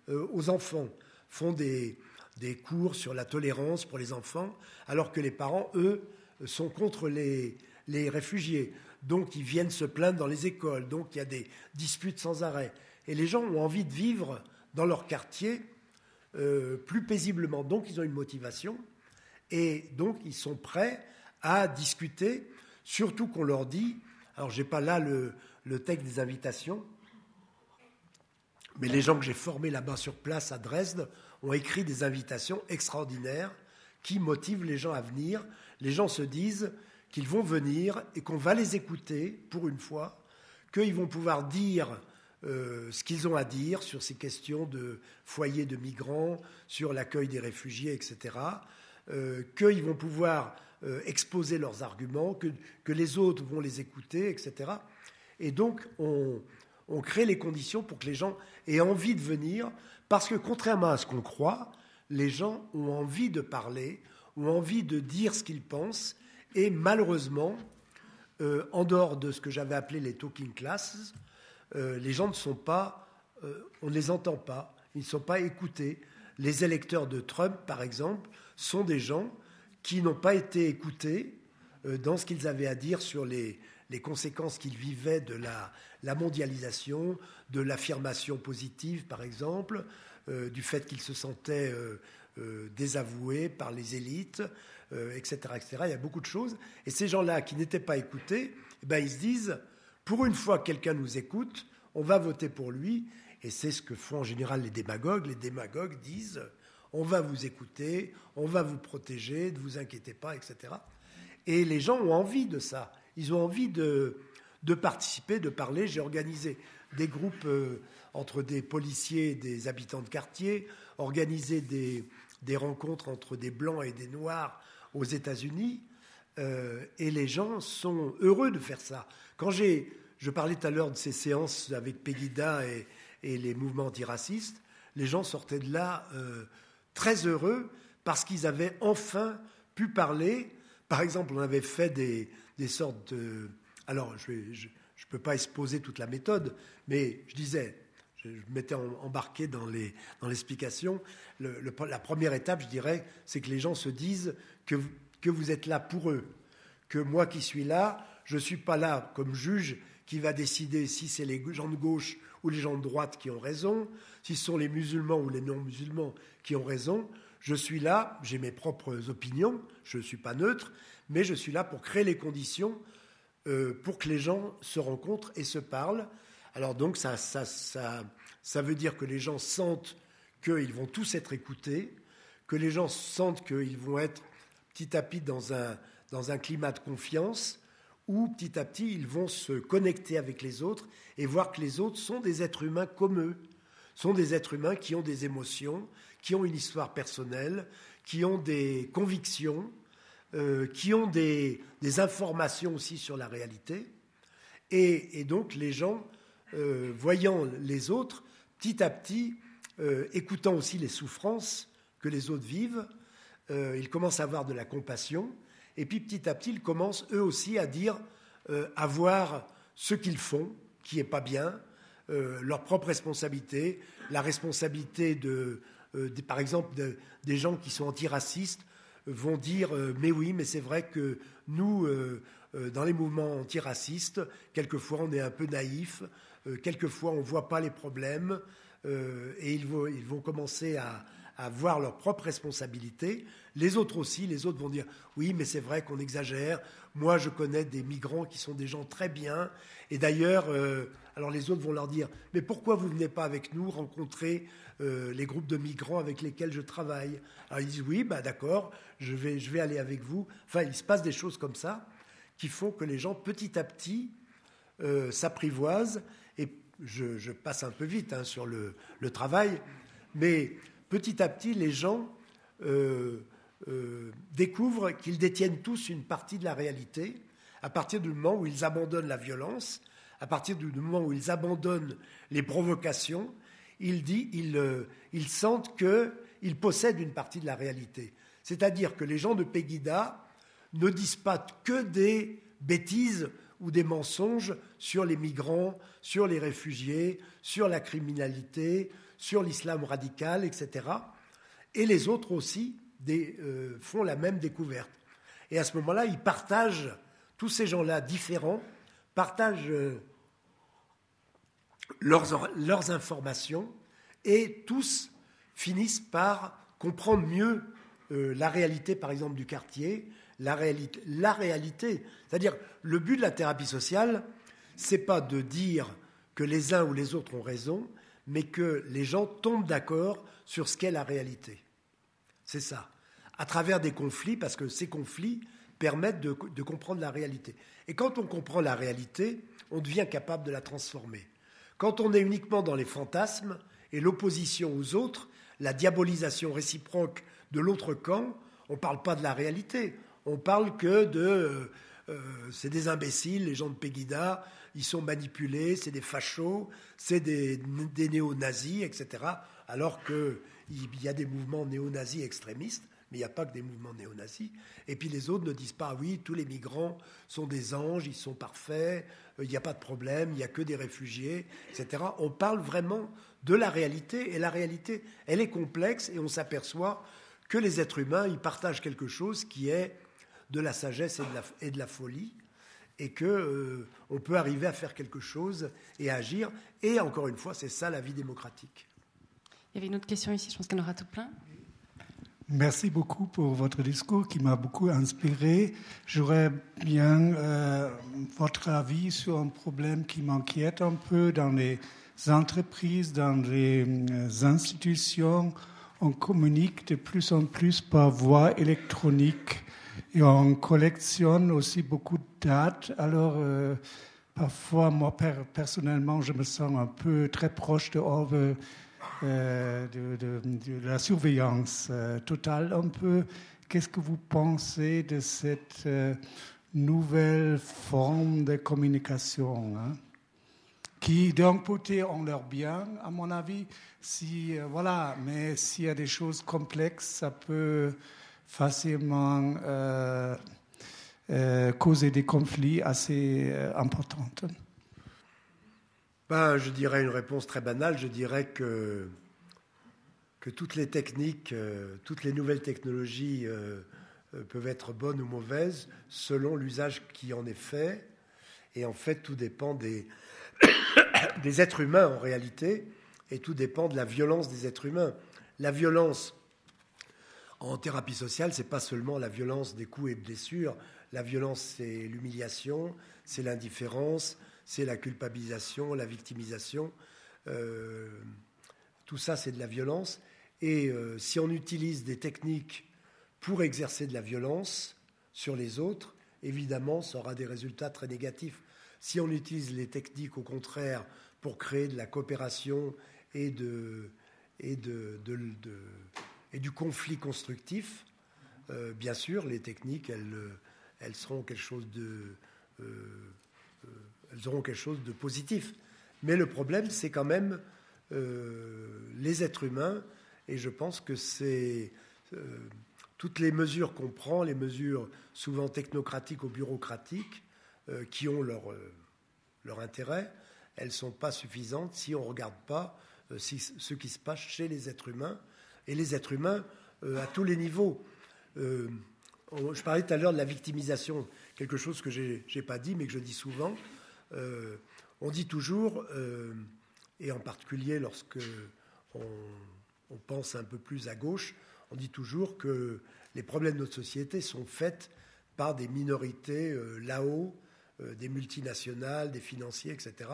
euh, aux enfants, font des, des, cours sur la tolérance pour les enfants, alors que les parents, eux, sont contre les, les réfugiés. Donc ils viennent se plaindre dans les écoles, donc il y a des disputes sans arrêt. Et les gens ont envie de vivre dans leur quartier euh, plus paisiblement. Donc ils ont une motivation et donc ils sont prêts à discuter, surtout qu'on leur dit, alors je n'ai pas là le, le texte des invitations. Mais les gens que j'ai formés là-bas sur place à Dresde ont écrit des invitations extraordinaires qui motivent les gens à venir. Les gens se disent qu'ils vont venir et qu'on va les écouter pour une fois, qu'ils vont pouvoir dire euh, ce qu'ils ont à dire sur ces questions de foyers de migrants, sur l'accueil des réfugiés, etc. Euh, qu'ils vont pouvoir euh, exposer leurs arguments, que, les autres vont les écouter, etc. Et donc, on, crée les conditions pour que les gens aient envie de venir, parce que contrairement à ce qu'on croit, les gens ont envie de parler, ont envie de dire ce qu'ils pensent, et malheureusement, en dehors de ce que j'avais appelé les talking classes, euh, les gens ne sont pas, euh, on ne les entend pas, ils ne sont pas écoutés. Les électeurs de Trump, par exemple, sont des gens qui n'ont pas été écoutés dans ce qu'ils avaient à dire sur les, les conséquences qu'il vivait de la, mondialisation, de l'affirmation positive, par exemple, euh, du fait qu'il se sentait euh, euh, désavoué par les élites, etc., etc. Il y a beaucoup de choses. Et ces gens-là qui n'étaient pas écoutés, eh ben, ils se disent, pour une fois quelqu'un nous écoute, on va voter pour lui. Et c'est ce que font en général les démagogues. Les démagogues disent, on va vous écouter, on va vous protéger, ne vous inquiétez pas, etc. Et les gens ont envie de ça. Ils ont envie de, participer, de parler. J'ai organisé des groupes euh, entre des policiers et des habitants de quartier, organisé des, rencontres entre des blancs et des noirs aux États-Unis. Euh, et les gens sont heureux de faire ça. Quand j'ai je parlais tout à l'heure de ces séances avec Pegida et, les mouvements antiracistes. Les gens sortaient de là euh, très heureux parce qu'ils avaient enfin pu parler. Par exemple, on avait fait des, sortes de... Alors, je ne peux pas exposer toute la méthode, mais je disais, je, m'étais embarqué dans l'explication. la première étape, je dirais, c'est que les gens se disent que, que vous êtes là pour eux, que moi qui suis là, je ne suis pas là comme juge qui va décider si c'est les gens de gauche ou les gens de droite qui ont raison, si ce sont les musulmans ou les non-musulmans qui ont raison. Je suis là, j'ai mes propres opinions, je ne suis pas neutre, mais je suis là pour créer les conditions euh, pour que les gens se rencontrent et se parlent. Alors donc ça, ça, ça, ça veut dire que les gens sentent qu'ils vont tous être écoutés, que les gens sentent qu'ils vont être petit à petit dans un, dans un climat de confiance, où petit à petit ils vont se connecter avec les autres et voir que les autres sont des êtres humains comme eux, sont des êtres humains qui ont des émotions, qui ont une histoire personnelle, qui ont des convictions, euh, qui ont des, informations aussi sur la réalité. Et, donc les gens, euh, voyant les autres, petit à petit, euh, écoutant aussi les souffrances que les autres vivent, ils commencent à avoir de la compassion et puis petit à petit, ils commencent eux aussi à dire, euh, à voir ce qu'ils font, qui n'est pas bien, euh, leur propre responsabilité, la responsabilité de, euh, par exemple, des gens qui sont antiracistes vont dire, mais oui, mais c'est vrai que nous, dans les mouvements antiracistes, quelquefois on est un peu naïf, quelquefois on ne voit pas les problèmes, et ils vont, commencer à, à voir leur propre responsabilité. Les autres aussi, les autres vont dire oui, mais c'est vrai qu'on exagère. Moi, je connais des migrants qui sont des gens très bien. Et d'ailleurs, euh, alors les autres vont leur dire mais pourquoi vous venez pas avec nous rencontrer euh, les groupes de migrants avec lesquels je travaille? Alors ils disent oui, bah d'accord, je vais, aller avec vous. Enfin, il se passe des choses comme ça qui font que les gens petit à petit euh, s'apprivoisent. Et je, passe un peu vite hein, sur le, travail, mais petit à petit, les gens euh, découvrent qu'ils détiennent tous une partie de la réalité à partir du moment où ils abandonnent la violence, à partir du moment où ils abandonnent les provocations, ils, euh, ils sentent qu'ils possèdent une partie de la réalité. C'est-à-dire que les gens de Pegida ne disent pas que des bêtises ou des mensonges sur les migrants, sur les réfugiés, sur la criminalité, sur l'islam radical, etc. Et les autres aussi euh, font la même découverte. Et à ce moment-là, ils partagent, tous ces gens-là différents, partagent euh, leurs, informations et tous finissent par comprendre mieux euh, la réalité, par exemple, du quartier, la réalité. La réalité. C'est-à-dire, le but de la thérapie sociale, c'est pas de dire que les uns ou les autres ont raison, mais que les gens tombent d'accord sur ce qu'est la réalité. C'est ça. À travers des conflits, parce que ces conflits permettent de, comprendre la réalité. Et quand on comprend la réalité, on devient capable de la transformer. Quand on est uniquement dans les fantasmes et l'opposition aux autres, la diabolisation réciproque de l'autre camp, on ne parle pas de la réalité. On parle que de euh, euh, c'est des imbéciles, les gens de Pegida, ils sont manipulés, c'est des fachos, c'est des, néo-nazis, etc. Alors qu'il y a des mouvements néo-nazis extrémistes, mais il n'y a pas que des mouvements néo-nazis. Et puis les autres ne disent pas, oui, tous les migrants sont des anges, ils sont parfaits, euh, il n'y a pas de problème, il n'y a que des réfugiés, etc. On parle vraiment de la réalité, et la réalité, elle est complexe, et on s'aperçoit que les êtres humains, ils partagent quelque chose qui est de la sagesse et de la, folie, et qu'on euh, peut arriver à faire quelque chose et agir. Et encore une fois, c'est ça la vie démocratique. Il y avait une autre question ici, je pense en aura tout plein. Merci beaucoup pour votre discours qui m'a beaucoup inspiré. J'aurais bien euh, votre avis sur un problème qui m'inquiète un peu dans les entreprises, dans les euh, institutions. On communique de plus en plus par voie électronique et on collectionne aussi beaucoup de dates. Alors, euh, parfois, moi, personnellement, je me sens un peu très proche de, euh, de, la surveillance euh, totale un peu. Qu'est-ce que vous pensez de cette nouvelle forme de communication hein? qui d'un côté ont leur bien, à mon avis. Si, euh, voilà, mais s'il y a des choses complexes, ça peut facilement euh, euh, causer des conflits assez importants. Ben, je dirais une réponse très banale. Je dirais que, que toutes les techniques, toutes les nouvelles technologies peuvent être bonnes ou mauvaises selon l'usage qui en est fait. Et en fait, tout dépend des, des êtres humains en réalité, et tout dépend de la violence des êtres humains. La violence en thérapie sociale, c'est pas seulement la violence des coups et blessures. La violence, c'est l'humiliation, c'est l'indifférence, c'est la culpabilisation, la victimisation. Euh, tout ça, c'est de la violence. Et euh, si on utilise des techniques pour exercer de la violence sur les autres, évidemment, ça aura des résultats très négatifs. Si on utilise les techniques, au contraire, pour créer de la coopération et, de, et, de, et du conflit constructif, euh, bien sûr, les techniques, elles, elles seront quelque chose de, auront quelque chose de positif. Mais le problème, c'est quand même les êtres humains, et je pense que c'est toutes les mesures qu'on prend, les mesures souvent technocratiques ou bureaucratiques, euh, qui ont leur, euh, intérêt, elles ne sont pas suffisantes si on ne regarde pas euh, ce qui se passe chez les êtres humains, et les êtres humains à tous les niveaux. je parlais tout à l'heure de la victimisation, quelque chose que je n'ai pas dit, mais que je dis souvent. On dit toujours, et en particulier lorsque on, on, pense un peu plus à gauche, on dit toujours que les problèmes de notre société sont faits par des minorités là-haut euh, des multinationales, des financiers, etc.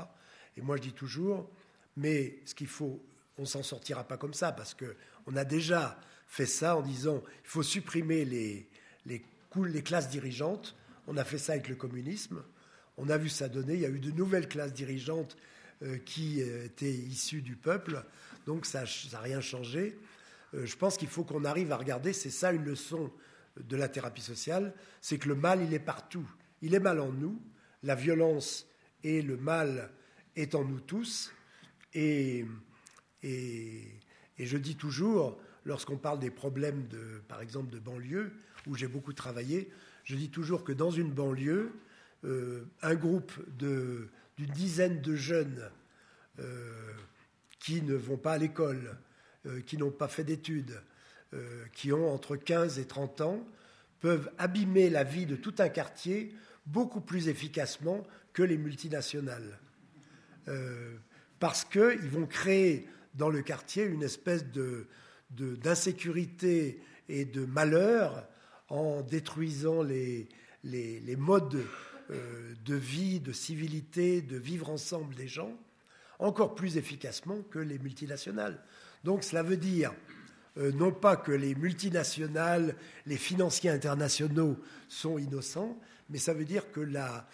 Et moi, je dis toujours, mais ce qu'il faut, on s'en sortira pas comme ça, parce qu'on a déjà fait ça en disant, il faut supprimer les, les classes dirigeantes. On a fait ça avec le communisme. On a vu ça donner. Il y a eu de nouvelles classes dirigeantes euh, qui euh, étaient issues du peuple. Donc ça n'a rien changé. je pense qu'il faut qu'on arrive à regarder, c'est ça une leçon de la thérapie sociale, c'est que le mal, il est partout. Il est mal en nous, la violence et le mal est en nous tous. Et, et, je dis toujours, lorsqu'on parle des problèmes, de, par exemple, de banlieue, où j'ai beaucoup travaillé, je dis toujours que dans une banlieue, euh, un groupe d'une dizaine de jeunes euh, qui ne vont pas à l'école, euh, qui n'ont pas fait d'études, qui ont entre 15 et 30 ans, peuvent abîmer la vie de tout un quartier beaucoup plus efficacement que les multinationales. Parce qu'ils vont créer dans le quartier une espèce de, d'insécurité et de malheur en détruisant les, les, modes euh, de vie, de civilité, de vivre ensemble des gens, encore plus efficacement que les multinationales. Donc cela veut dire euh, non pas que les multinationales, les financiers internationaux sont innocents, mais ça veut dire que la,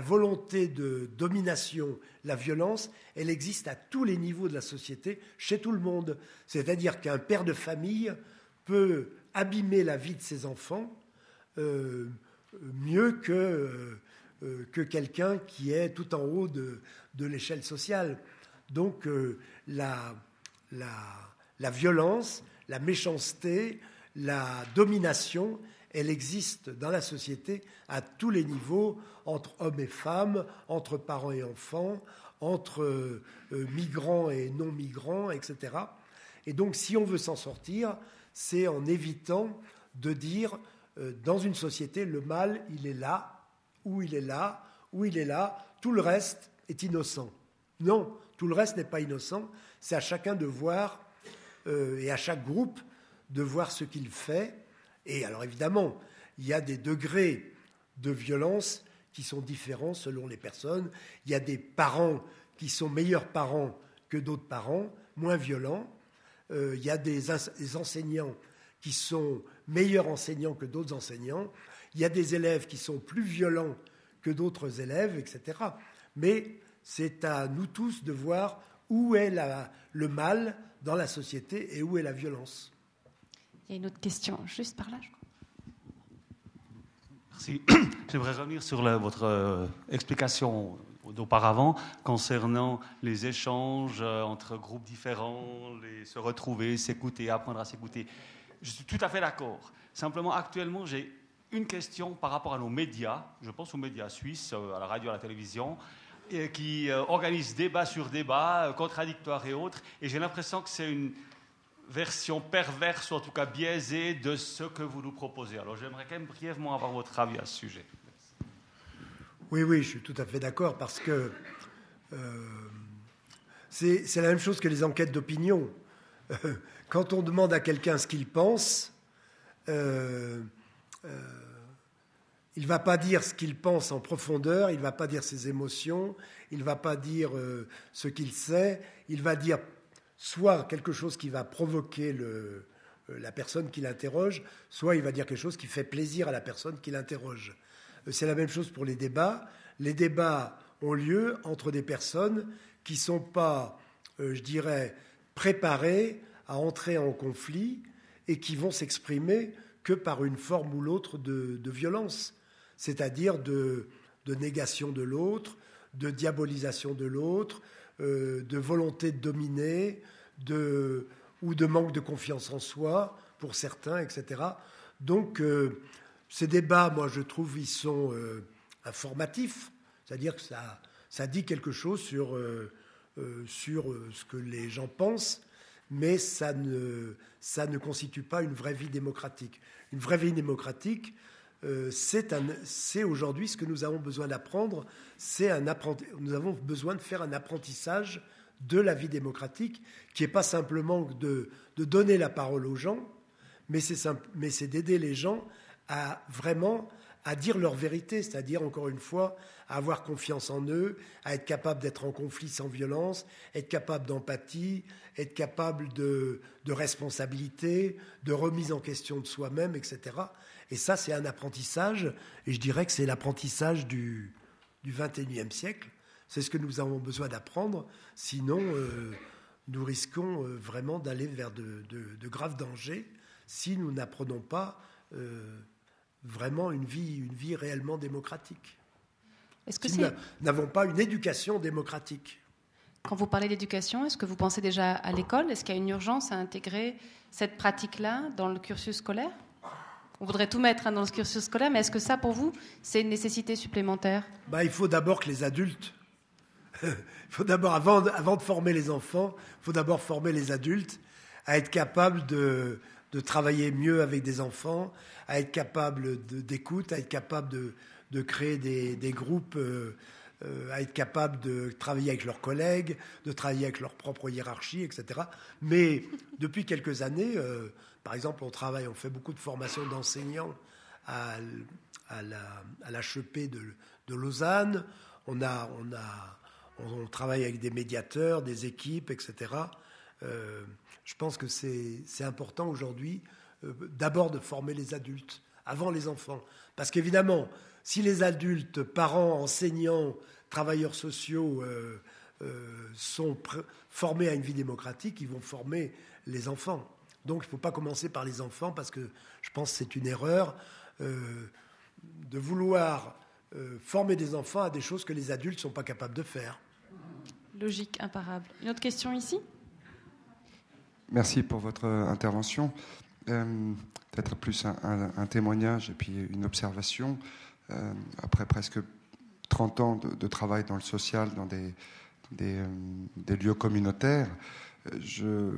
volonté de domination, la violence, elle existe à tous les niveaux de la société, chez tout le monde. C'est-à-dire qu'un père de famille peut abîmer la vie de ses enfants euh, mieux que, que quelqu'un qui est tout en haut de, l'échelle sociale. Donc la, la violence, la méchanceté, la domination, elle existe dans la société à tous les niveaux, entre hommes et femmes, entre parents et enfants, entre euh, migrants et non-migrants, etc. Et donc, si on veut s'en sortir, c'est en évitant de dire, euh, dans une société, le mal, il est là, ou il est là, ou il est là, tout le reste est innocent. Non, tout le reste n'est pas innocent, c'est à chacun de voir, euh, et à chaque groupe, de voir ce qu'il fait et alors évidemment, il y a des degrés de violence qui sont différents selon les personnes. Il y a des parents qui sont meilleurs parents que d'autres parents, moins violents. Euh, il y a des, enseignants qui sont meilleurs enseignants que d'autres enseignants. Il y a des élèves qui sont plus violents que d'autres élèves, etc. Mais c'est à nous tous de voir où est le mal dans la société et où est la violence. Il y a une autre question, juste par là, je crois. Merci. J'aimerais revenir sur votre euh, explication d'auparavant concernant les échanges entre groupes différents, les, se retrouver, s'écouter, apprendre à s'écouter. Je suis tout à fait d'accord. Simplement, actuellement, j'ai une question par rapport à nos médias. Je pense aux médias suisses, à la radio, à la télévision qui euh, organise débat sur débat, euh, contradictoire et autres. Et j'ai l'impression que c'est une version perverse, ou en tout cas biaisée, de ce que vous nous proposez. Alors j'aimerais quand même brièvement avoir votre avis à ce sujet. Oui, oui, je suis tout à fait d'accord, parce que euh, c'est la même chose que les enquêtes d'opinion. Quand on demande à quelqu'un ce qu'il pense, il ne va pas dire ce qu'il pense en profondeur, il ne va pas dire ses émotions, il ne va pas dire euh, ce qu'il sait, il va dire soit quelque chose qui va provoquer le, euh, la personne qui l'interroge, soit il va dire quelque chose qui fait plaisir à la personne qui l'interroge. Euh, c'est la même chose pour les débats. Les débats ont lieu entre des personnes qui ne sont pas, je dirais, préparées à entrer en conflit et qui vont s'exprimer que par une forme ou l'autre de violence c'est-à-dire de, négation de l'autre, de diabolisation de l'autre, euh, de volonté de dominer, ou de manque de confiance en soi pour certains, etc. Donc euh, ces débats, moi je trouve, ils sont euh, informatifs, c'est-à-dire que ça, ça dit quelque chose sur, sur ce que les gens pensent, mais ça ne, ça ne constitue pas une vraie vie démocratique. Une vraie vie démocratique, euh, c'est aujourd'hui ce que nous avons besoin d'apprendre. nous avons besoin de faire un apprentissage de la vie démocratique, qui n'est pas simplement de, donner la parole aux gens, mais c'est d'aider les gens à vraiment à dire leur vérité, c'est-à-dire encore une fois à avoir confiance en eux, à être capable d'être en conflit sans violence, être capable d'empathie, être capable de, responsabilité, de remise en question de soi-même, etc. Et ça, c'est un apprentissage, et je dirais que c'est l'apprentissage du, du 21e siècle. C'est ce que nous avons besoin d'apprendre, sinon euh, nous risquons euh, vraiment d'aller vers de, graves dangers si nous n'apprenons pas euh, vraiment une vie réellement démocratique. Est-ce que si nous n'avons pas une éducation démocratique. Quand vous parlez d'éducation, est-ce que vous pensez déjà à l'école? Est-ce qu'il y a une urgence à intégrer cette pratique-là dans le cursus scolaire? On voudrait tout mettre hein, dans le cursus scolaire, mais est-ce que ça, pour vous, c'est une nécessité supplémentaire? Bah, Il faut d'abord que les adultes, il faut d'abord, avant, de former les enfants, il faut d'abord former les adultes à être capables de, travailler mieux avec des enfants, à être capables d'écoute, à être capables de, créer des, groupes, euh, euh, à être capables de travailler avec leurs collègues, de travailler avec leur propre hiérarchie, etc. Mais depuis quelques années, euh, par exemple, on travaille, on fait beaucoup de formations d'enseignants à, à, la, à l'HEP de, de, Lausanne. On, a, on, a, on, travaille avec des médiateurs, des équipes, etc. Je pense que c'est, important aujourd'hui d'abord de former les adultes avant les enfants. Parce qu'évidemment, si les adultes, parents, enseignants, travailleurs sociaux euh, sont formés à une vie démocratique, ils vont former les enfants. Donc il ne faut pas commencer par les enfants parce que je pense que c'est une erreur euh, de vouloir euh, former des enfants à des choses que les adultes ne sont pas capables de faire. Logique, imparable. Une autre question ici? Merci pour votre intervention. Euh, peut-être plus un, témoignage et puis une observation. Après presque 30 ans de, travail dans le social, dans des, des lieux communautaires, je,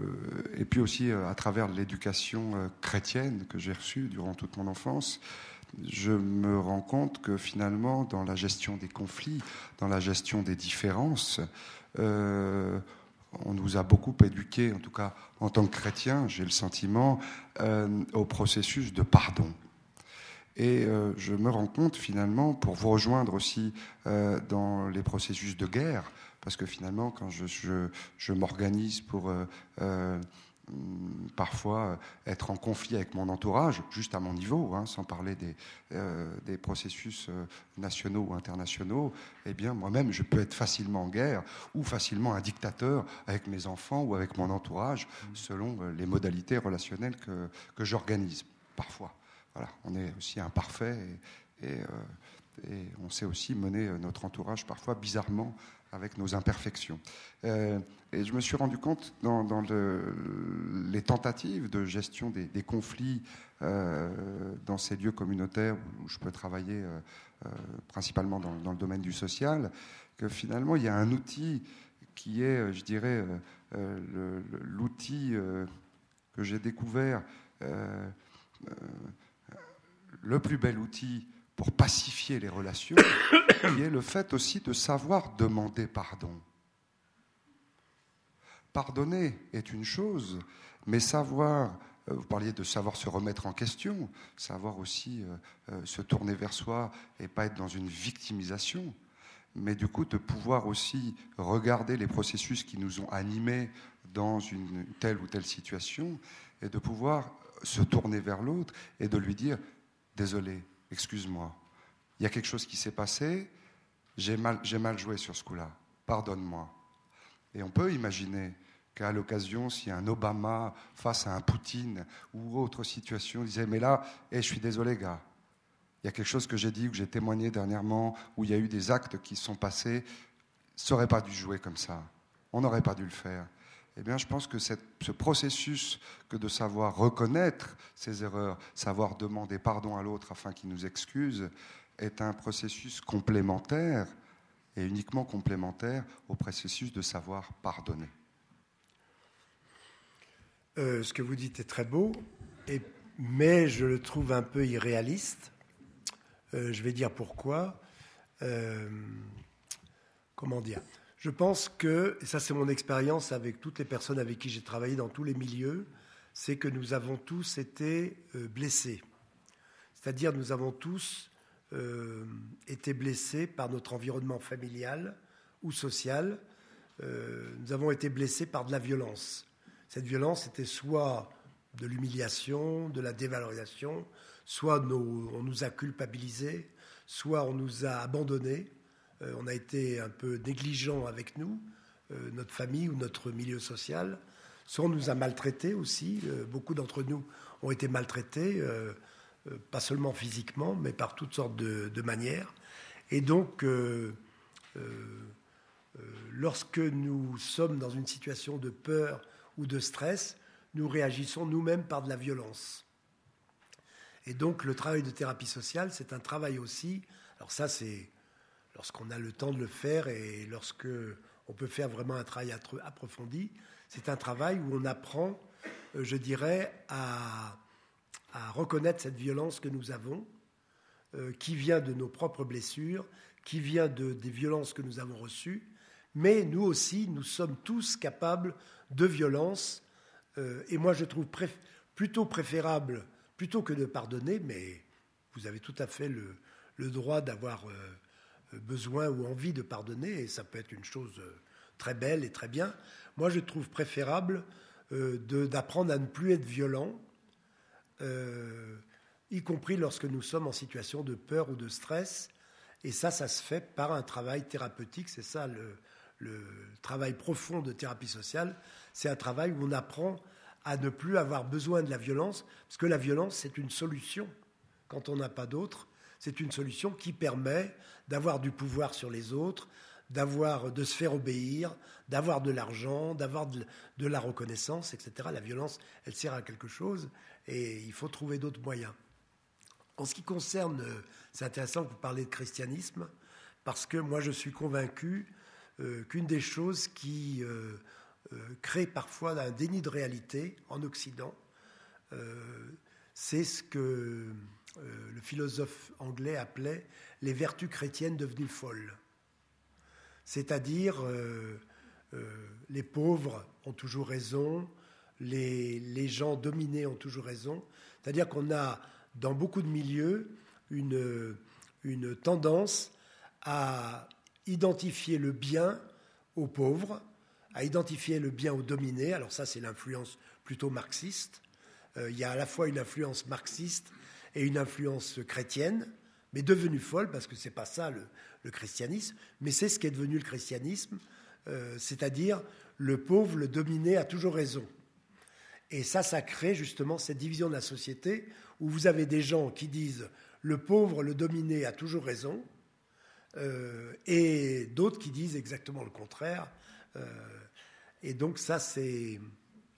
et puis aussi euh, à travers l'éducation euh, chrétienne que j'ai reçue durant toute mon enfance, je me rends compte que finalement, dans la gestion des conflits, dans la gestion des différences, euh, on nous a beaucoup éduqués, en tout cas en tant que chrétien, j'ai le sentiment, au processus de pardon. Et je me rends compte finalement, pour vous rejoindre aussi dans les processus de guerre, parce que finalement, quand je, je, m'organise pour euh, euh, parfois être en conflit avec mon entourage, juste à mon niveau, hein, sans parler des, euh, des processus nationaux ou internationaux, eh bien, moi-même, je peux être facilement en guerre ou facilement un dictateur avec mes enfants ou avec mon entourage, selon les modalités relationnelles que, que j'organise, parfois. On est aussi imparfait et, et on sait aussi mener notre entourage parfois bizarrement avec nos imperfections. Euh, et je me suis rendu compte dans, les tentatives de gestion des, conflits euh, dans ces lieux communautaires où je peux travailler euh, principalement dans, le domaine du social, que finalement il y a un outil qui est, je dirais, l'outil que j'ai découvert, le plus bel outil pour pacifier les relations, qui est le fait aussi de savoir demander pardon. Pardonner est une chose, mais savoir, euh, vous parliez de savoir se remettre en question, savoir aussi euh, euh, se tourner vers soi et pas être dans une victimisation, mais du coup de pouvoir aussi regarder les processus qui nous ont animés dans une telle ou telle situation et de pouvoir se tourner vers l'autre et de lui dire désolé, excuse-moi, il y a quelque chose qui s'est passé, j'ai mal, joué sur ce coup-là, pardonne-moi. Et on peut imaginer qu'à l'occasion, si un Obama face à un Poutine ou autre situation disait Mais là, eh, je suis désolé, gars, il y a quelque chose que j'ai dit ou que j'ai témoigné dernièrement, où il y a eu des actes qui sont passés, ça n'aurait pas dû jouer comme ça. On n'aurait pas dû le faire. Eh bien, je pense que ce processus que de savoir reconnaître ses erreurs, savoir demander pardon à l'autre afin qu'il nous excuse, est un processus complémentaire et uniquement complémentaire au processus de savoir pardonner. Euh, ce que vous dites est très beau, mais je le trouve un peu irréaliste. Euh, je vais dire pourquoi. Euh, comment dire? Je pense que, et ça c'est mon expérience avec toutes les personnes avec qui j'ai travaillé dans tous les milieux, c'est que nous avons tous été blessés. C'est-à-dire nous avons tous euh, été blessés par notre environnement familial ou social. Euh, nous avons été blessés par de la violence. Cette violence était soit de l'humiliation, de la dévalorisation, soit on nous a culpabilisés, soit on nous a abandonnés, euh, on a été un peu négligent avec nous, notre famille ou notre milieu social, soit on nous a maltraités aussi, beaucoup d'entre nous ont été maltraités euh, pas seulement physiquement, mais par toutes sortes de, manières. Et donc, euh, euh, lorsque nous sommes dans une situation de peur ou de stress, nous réagissons nous-mêmes par de la violence. Et donc, le travail de thérapie sociale, c'est un travail aussi. Alors ça, c'est lorsqu'on a le temps de le faire et lorsque on peut faire vraiment un travail approfondi. C'est un travail où on apprend, je dirais, à reconnaître cette violence que nous avons, euh, qui vient de nos propres blessures, qui vient de, des violences que nous avons reçues, mais nous aussi, nous sommes tous capables de violence. Euh, et moi, je trouve plutôt préférable, plutôt que de pardonner, mais vous avez tout à fait le, droit d'avoir euh, besoin ou envie de pardonner, et ça peut être une chose très belle et très bien. Moi, je trouve préférable d'apprendre à ne plus être violent euh, y compris lorsque nous sommes en situation de peur ou de stress. Et ça, ça se fait par un travail thérapeutique. C'est ça le, travail profond de thérapie sociale. C'est un travail où on apprend à ne plus avoir besoin de la violence, parce que la violence, c'est une solution quand on n'a pas d'autre. C'est une solution qui permet d'avoir du pouvoir sur les autres, d'avoir, de se faire obéir, d'avoir de l'argent, d'avoir de, la reconnaissance, etc. La violence, elle sert à quelque chose et il faut trouver d'autres moyens. En ce qui concerne, c'est intéressant que vous parlez de christianisme, parce que moi je suis convaincu euh, qu'une des choses qui euh, euh, crée parfois un déni de réalité en Occident, c'est ce que le philosophe anglais appelait les vertus chrétiennes devenues folles. C'est-à-dire, les pauvres ont toujours raison, les, gens dominés ont toujours raison. C'est-à-dire qu'on a, dans beaucoup de milieux, une, une tendance à identifier le bien aux pauvres, à identifier le bien aux dominés. Alors ça, c'est l'influence plutôt marxiste. Euh, il y a à la fois une influence marxiste et une influence chrétienne, mais devenue folle, parce que ce n'est pas ça le, christianisme, mais c'est ce qui est devenu le christianisme, euh, c'est-à-dire le pauvre, le dominé a toujours raison. Et ça, ça crée justement cette division de la société où vous avez des gens qui disent le pauvre, le dominé a toujours raison, et d'autres qui disent exactement le contraire. et donc ça, c'est...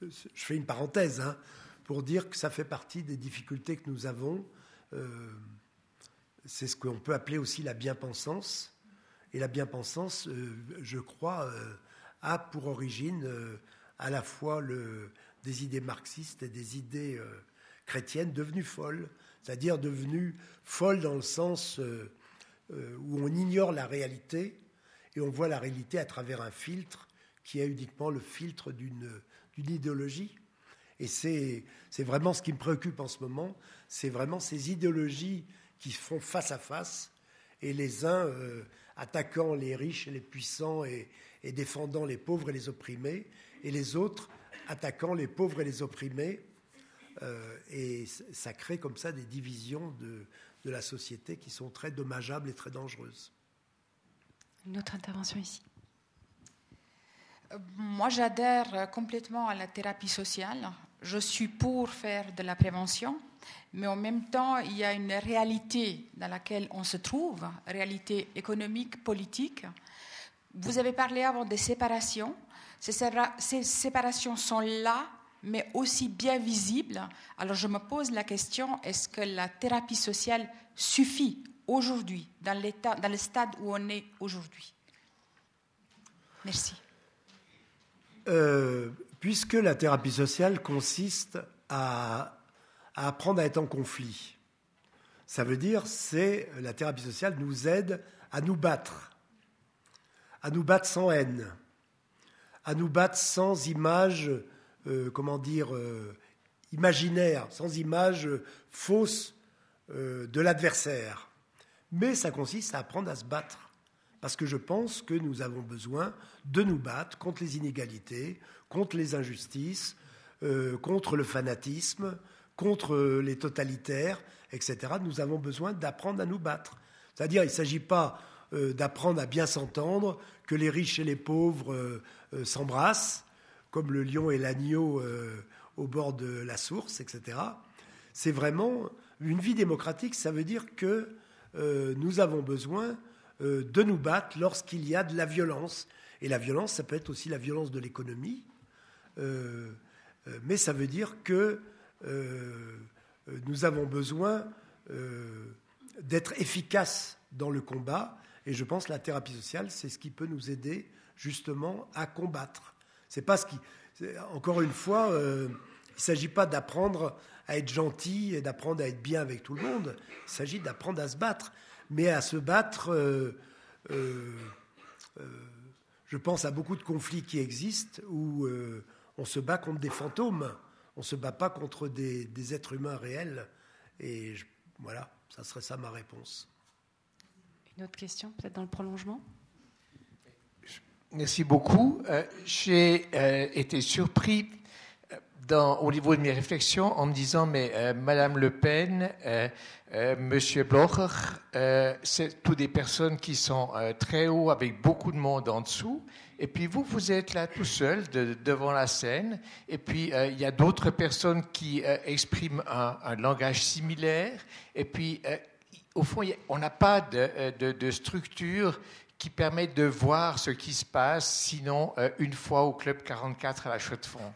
Je fais une parenthèse hein, pour dire que ça fait partie des difficultés que nous avons. c'est ce qu'on peut appeler aussi la bien-pensance. Et la bien-pensance, je crois, a pour origine à la fois des idées marxistes et des idées euh, chrétiennes devenues folles, c'est-à-dire devenues folles dans le sens euh, euh, où on ignore la réalité et on voit la réalité à travers un filtre qui est uniquement le filtre d'une idéologie. Et c'est vraiment ce qui me préoccupe en ce moment, c'est vraiment ces idéologies qui se font face à face, et les uns attaquant les riches et les puissants et, et défendant les pauvres et les opprimés, et les autres attaquant les pauvres et les opprimés. Euh, et ça crée comme ça des divisions de, de, la société qui sont très dommageables et très dangereuses. Une autre intervention ici. Euh, moi, j'adhère complètement à la thérapie sociale. Je suis pour faire de la prévention, mais en même temps, il y a une réalité dans laquelle on se trouve, réalité économique, politique. Vous avez parlé avant des séparations. Ces séparations sont là, mais aussi bien visibles. Alors je me pose la question, est-ce que la thérapie sociale suffit aujourd'hui, dans, dans le stade où on est aujourd'hui? Merci. Euh, puisque la thérapie sociale consiste à, apprendre à être en conflit, ça veut dire c'est la thérapie sociale nous aide à nous battre, à nous battre sans haine, à nous battre sans image, euh, comment dire, euh, imaginaire, sans image fausse euh, de l'adversaire. Mais ça consiste à apprendre à se battre. Parce que je pense que nous avons besoin de nous battre contre les inégalités, contre les injustices, contre le fanatisme, contre les totalitaires, etc. Nous avons besoin d'apprendre à nous battre. C'est-à-dire, il ne s'agit pas d'apprendre à bien s'entendre, que les riches et les pauvres euh, s'embrassent, comme le lion et l'agneau euh, au bord de la source, etc. C'est vraiment une vie démocratique, ça veut dire que euh, nous avons besoin de nous battre lorsqu'il y a de la violence. Et la violence, ça peut être aussi la violence de l'économie, mais ça veut dire que nous avons besoin d'être efficaces dans le combat. Et je pense que la thérapie sociale, c'est ce qui peut nous aider justement à combattre. C'est pas ce qui. Encore une fois, euh, il ne s'agit pas d'apprendre à être gentil et d'apprendre à être bien avec tout le monde. Il s'agit d'apprendre à se battre. Mais à se battre, euh, euh, je pense à beaucoup de conflits qui existent où on se bat contre des fantômes. On ne se bat pas contre des, êtres humains réels. Et voilà, ça serait ça ma réponse. Une autre question, peut-être dans le prolongement? Merci beaucoup. Euh, j'ai euh, été surpris euh, dans, au niveau de mes réflexions en me disant, mais Madame Le Pen, Monsieur Blocher, c'est toutes des personnes qui sont très haut avec beaucoup de monde en dessous. Et puis vous, vous êtes là tout seul devant la scène. Et puis il y a d'autres personnes qui expriment un, langage similaire. Et puis au fond, on n'a pas de, structure qui permet de voir ce qui se passe, sinon euh, une fois au Club 44 à la Chaux-de-Fonds.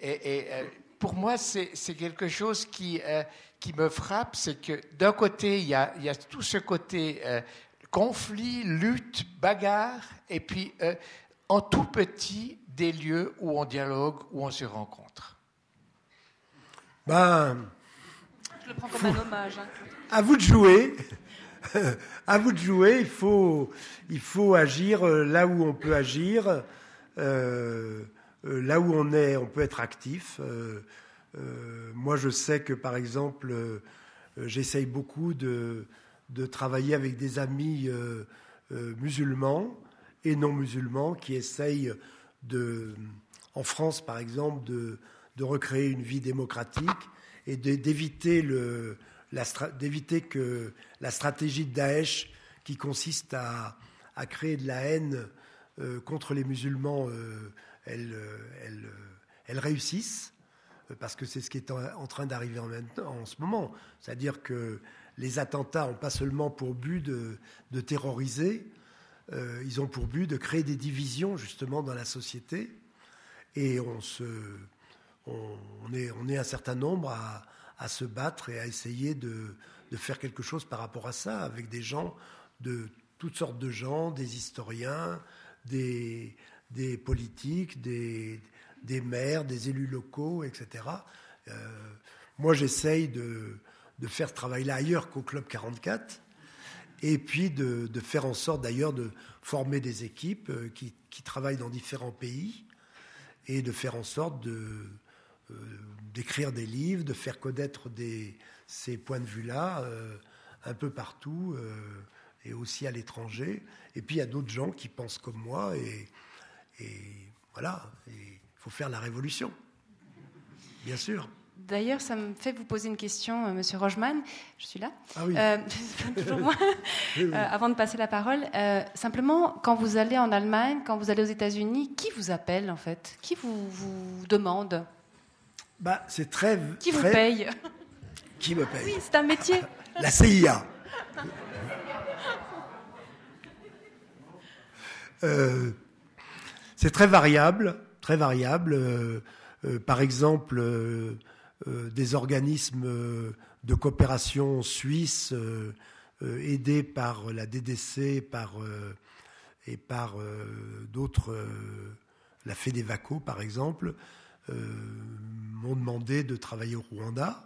Et, euh, pour moi, c'est quelque chose qui, euh, qui me frappe, c'est que d'un côté, il y, a, il y, a, tout ce côté conflit, lutte, bagarre, et puis en tout petit, des lieux où on dialogue, où on se rencontre. Ben, Je le prends comme un hommage. Hein. À vous de jouer. à vous de jouer. Il faut, il faut agir euh, là où on peut agir, euh, euh, là où on est, on peut être actif. moi, je sais que, par exemple, j'essaye beaucoup de, de, travailler avec des amis musulmans et non musulmans qui essayent de, en France, par exemple, de, recréer une vie démocratique et d'éviter que la stratégie de Daesh, qui consiste à, créer de la haine euh, contre les musulmans, euh, elle, elle, réussisse, parce que c'est ce qui est en, train d'arriver en, en, ce moment. C'est-à-dire que les attentats n'ont pas seulement pour but de, terroriser, euh, ils ont pour but de créer des divisions justement dans la société. Et on, se, on, est, un certain nombre à, se battre et à essayer de, faire quelque chose par rapport à ça, avec des gens de toutes sortes de gens, des historiens, des, politiques, des, des maires, des élus locaux, etc. Euh, moi, j'essaye de, de, faire ce travail-là ailleurs qu'au Club 44, et puis de, faire en sorte d'ailleurs de former des équipes euh, qui, travaillent dans différents pays, et de faire en sorte euh, d'écrire des livres, de faire connaître ces points de vue-là euh, un peu partout et aussi à l'étranger. Et puis il y a d'autres gens qui pensent comme moi et voilà, il faut faire la révolution, bien sûr. D'ailleurs, ça me fait vous poser une question, Monsieur Rochman. Je suis là. Ah oui. toujours moi. avant de passer la parole, simplement, quand vous allez en Allemagne, quand vous allez aux États-Unis, qui vous appelle en fait? Qui vous, vous demande? Bah, c'est très. Qui vous paye? Qui me paye? Oui, c'est un métier. La CIA. Euh, c'est très variable, très variable. Euh, euh, par exemple, des organismes de coopération suisse aidés par la DDC par, et par d'autres, la FEDEVACO par exemple, euh, m'ont demandé de travailler au Rwanda,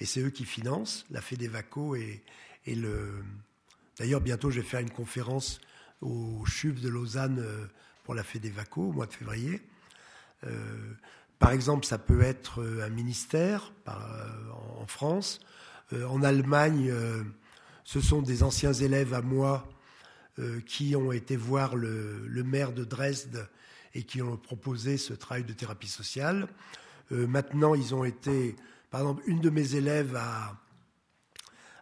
et c'est eux qui financent la FEDEVACO et, et le. D'ailleurs, bientôt, je vais faire une conférence au CHUV de Lausanne euh, pour la FEDEVACO au mois de février. Euh, par exemple, ça peut être un ministère en France. en Allemagne, ce sont des anciens élèves à moi qui ont été voir le, maire de Dresde et qui ont proposé ce travail de thérapie sociale. Euh, maintenant, ils ont été, par exemple, une de mes élèves a,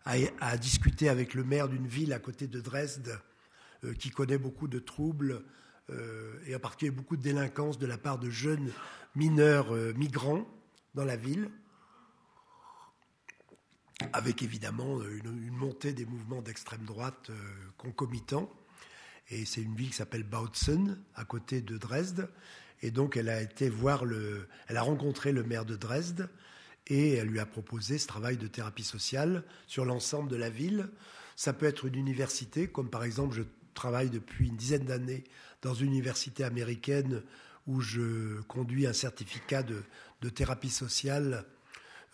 a, discuté avec le maire d'une ville à côté de Dresde euh, qui connaît beaucoup de troubles euh, et en particulier beaucoup de délinquance de la part de jeunes mineurs migrants dans la ville, avec évidemment une, une montée des mouvements d'extrême droite concomitants. Et c'est une ville qui s'appelle Bautzen, à côté de Dresde. Et donc, elle a été voir le, elle a rencontré le maire de Dresde et elle lui a proposé ce travail de thérapie sociale sur l'ensemble de la ville. Ça peut être une université, comme par exemple, je travaille depuis une dizaine d'années dans une université américaine où je conduis un certificat de, de thérapie sociale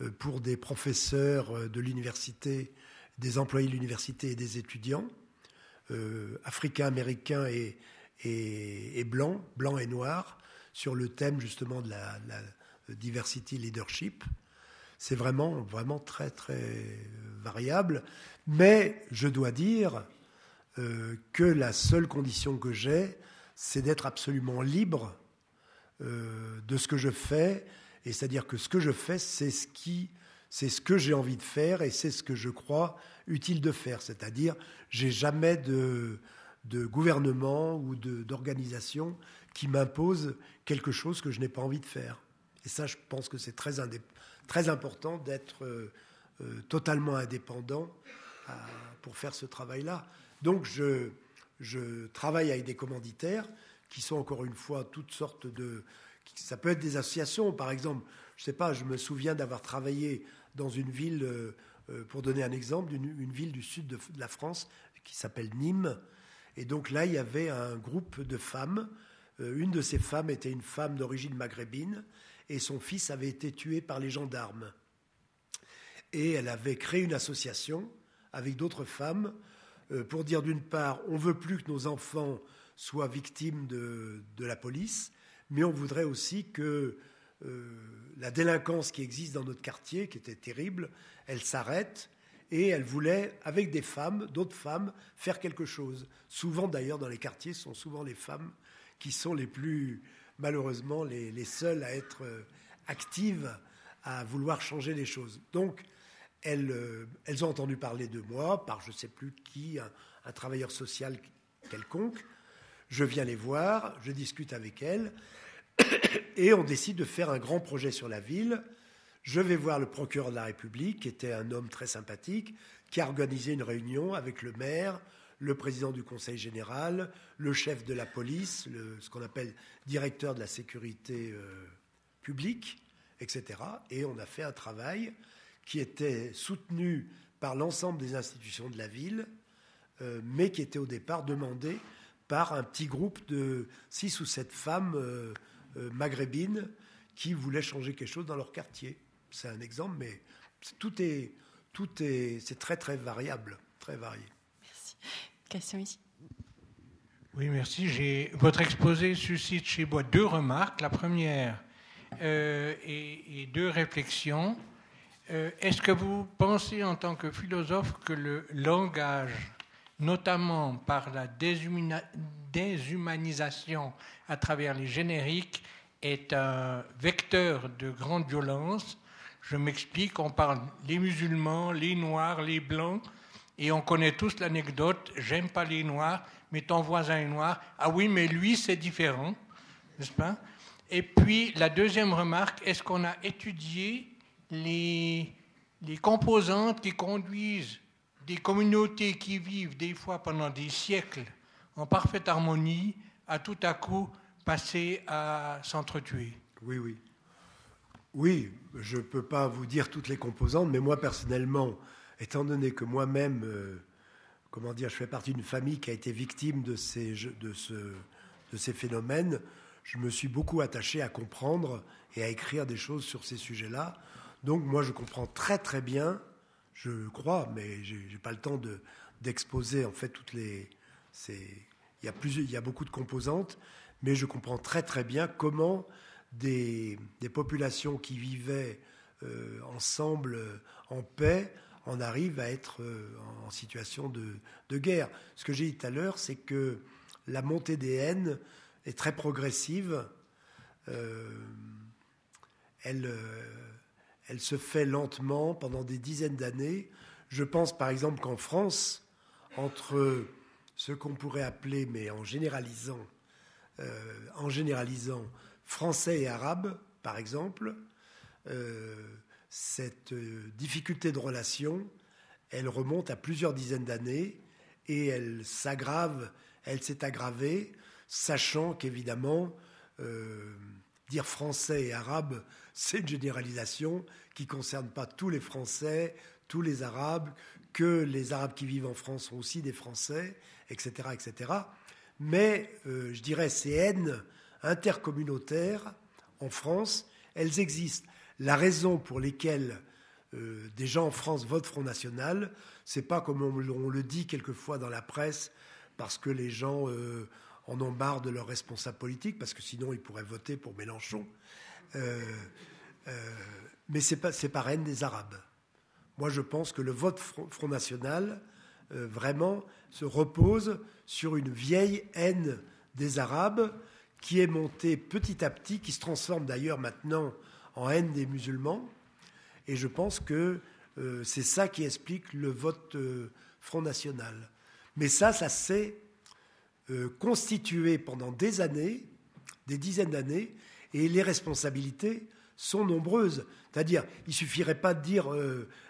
euh, pour des professeurs euh, de l'université, des employés de l'université et des étudiants. Euh, africain-américain et, et, blanc, blanc et noir, sur le thème justement de la, diversity leadership. C'est vraiment, vraiment très, très variable. Mais je dois dire que la seule condition que j'ai, c'est d'être absolument libre euh, de ce que je fais. Et c'est-à-dire que ce que je fais, c'est ce qui, c'est ce que j'ai envie de faire et c'est ce que je crois utile de faire. C'est-à-dire, j'ai jamais de, de gouvernement ou d'organisation qui m'impose quelque chose que je n'ai pas envie de faire. Et ça, je pense que c'est très, très important d'être euh, euh, totalement indépendant pour faire ce travail-là. Donc, je, je travaille avec des commanditaires qui sont encore une fois toutes sortes de. Ça peut être des associations, par exemple. Je ne sais pas, je me souviens d'avoir travaillé dans une ville euh, pour donner un exemple, d'une ville du sud de, la France qui s'appelle Nîmes. Et donc là, il y avait un groupe de femmes. Euh, une de ces femmes était une femme d'origine maghrébine et son fils avait été tué par les gendarmes. Et elle avait créé une association avec d'autres femmes euh, pour dire d'une part, on veut plus que nos enfants soient victimes de, la police, mais on voudrait aussi que la délinquance qui existe dans notre quartier, qui était terrible, elle s'arrête et elle voulait, avec des femmes, d'autres femmes, faire quelque chose. Souvent d'ailleurs dans les quartiers, ce sont souvent les femmes qui sont les plus, malheureusement, les, seules à être euh, actives, à vouloir changer les choses. Donc, elles, euh, elles ont entendu parler de moi par je ne sais plus qui, un, travailleur social quelconque. Je viens les voir, je discute avec elles, et on décide de faire un grand projet sur la ville Je vais voir le procureur de la République, qui était un homme très sympathique, qui a organisé une réunion avec le maire, le président du Conseil général, le chef de la police, ce qu'on appelle directeur de la sécurité euh, publique, etc. Et on a fait un travail qui était soutenu par l'ensemble des institutions de la ville, euh, mais qui était au départ demandé par un petit groupe de six ou sept femmes euh, maghrébines qui voulaient changer quelque chose dans leur quartier. C'est un exemple, mais tout est, tout est, c'est très très variable, très varié. Question ici. Oui, merci. Votre exposé suscite chez moi deux remarques. La première euh, et, deux réflexions. Euh, est-ce que vous pensez en tant que philosophe que le langage, notamment par la déshumanisation à travers les génériques, est un vecteur de grande violence Je m'explique, on parle les musulmans, les noirs, les blancs, et on connaît tous l'anecdote, j'aime pas les noirs, mais ton voisin est noir. Ah oui, mais lui, c'est différent, n'est-ce pas? Et puis, la deuxième remarque, est-ce qu'on a étudié les, les composantes qui conduisent des communautés qui vivent des fois pendant des siècles en parfaite harmonie à tout à coup passer à s'entretuer Oui, oui. Oui, je ne peux pas vous dire toutes les composantes, mais moi personnellement, étant donné que moi-même, euh, comment dire, je fais partie d'une famille qui a été victime de ces, de, ce, de ces phénomènes, je me suis beaucoup attaché à comprendre et à écrire des choses sur ces sujets-là. Donc moi, je comprends très très bien, je crois, mais je n'ai pas le temps de, d'exposer en fait toutes les... Il y, a il y a beaucoup de composantes, mais je comprends très très bien comment des, des populations qui vivaient euh, ensemble en paix on arrive à être euh, en situation de, guerre. Ce que j'ai dit tout à l'heure, c'est que la montée des haines est très progressive. Euh, elle, elle se fait lentement pendant des dizaines d'années. Je pense par exemple qu'en France, entre ce qu'on pourrait appeler, mais en généralisant, généralisant français et arabe, par exemple, cette euh, difficulté de relation, elle remonte à plusieurs dizaines d'années et elle s'aggrave, elle s'est aggravée, sachant qu'évidemment, euh, dire français et arabe, c'est une généralisation qui ne concerne pas tous les Français, tous les Arabes, que les Arabes qui vivent en France sont aussi des Français, etc. etc. Mais euh, je dirais ces haines intercommunautaires en France, elles existent. La raison pour laquelle euh, des gens en France votent Front National, c'est pas comme on, le dit quelquefois dans la presse, parce que les gens euh, en ont de leurs responsables politiques, parce que sinon ils pourraient voter pour Mélenchon. Euh, mais c'est pas pas haine des Arabes. Moi, je pense que le vote Front, National vraiment se repose sur une vieille haine des Arabes qui est montée petit à petit, qui se transforme d'ailleurs maintenant en haine des musulmans. Et je pense que euh, c'est ça qui explique le vote euh, Front National. Mais ça, ça s'est euh, constitué pendant des années, des dizaines d'années, et les responsabilités sont nombreuses. C'est-à-dire, il ne suffirait pas de dire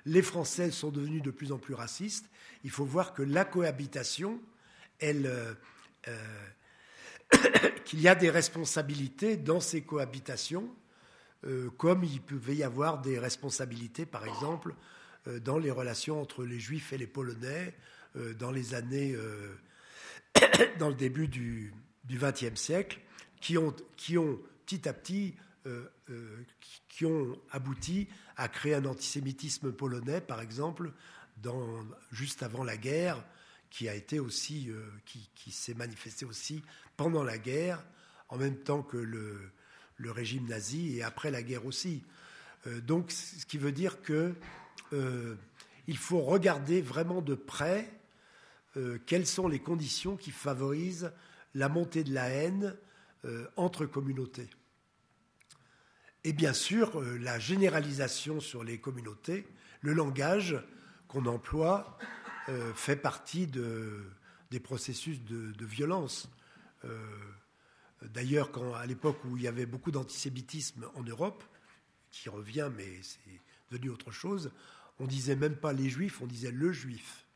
les Français sont devenus de plus en plus racistes. Il faut voir que la cohabitation, elle, qu'il y a des responsabilités dans ces cohabitations euh, comme il pouvait y avoir des responsabilités, par exemple, euh, dans les relations entre les Juifs et les Polonais euh, dans les années, dans le début du XXe siècle, qui ont petit à petit qui ont abouti à créer un antisémitisme polonais, par exemple, juste avant la guerre, aussi, qui, s'est manifesté aussi pendant la guerre, en même temps que le, régime nazi et après la guerre aussi. Euh, donc, ce qui veut dire que euh, il faut regarder vraiment de près euh, quelles sont les conditions qui favorisent la montée de la haine entre communautés. Et bien sûr, la généralisation sur les communautés, le langage qu'on emploie fait partie de, des processus de, de violence. D'ailleurs, à l'époque où il y avait beaucoup d'antisémitisme en Europe, qui revient, mais c'est devenu autre chose. On disait même pas les juifs, on disait le juif,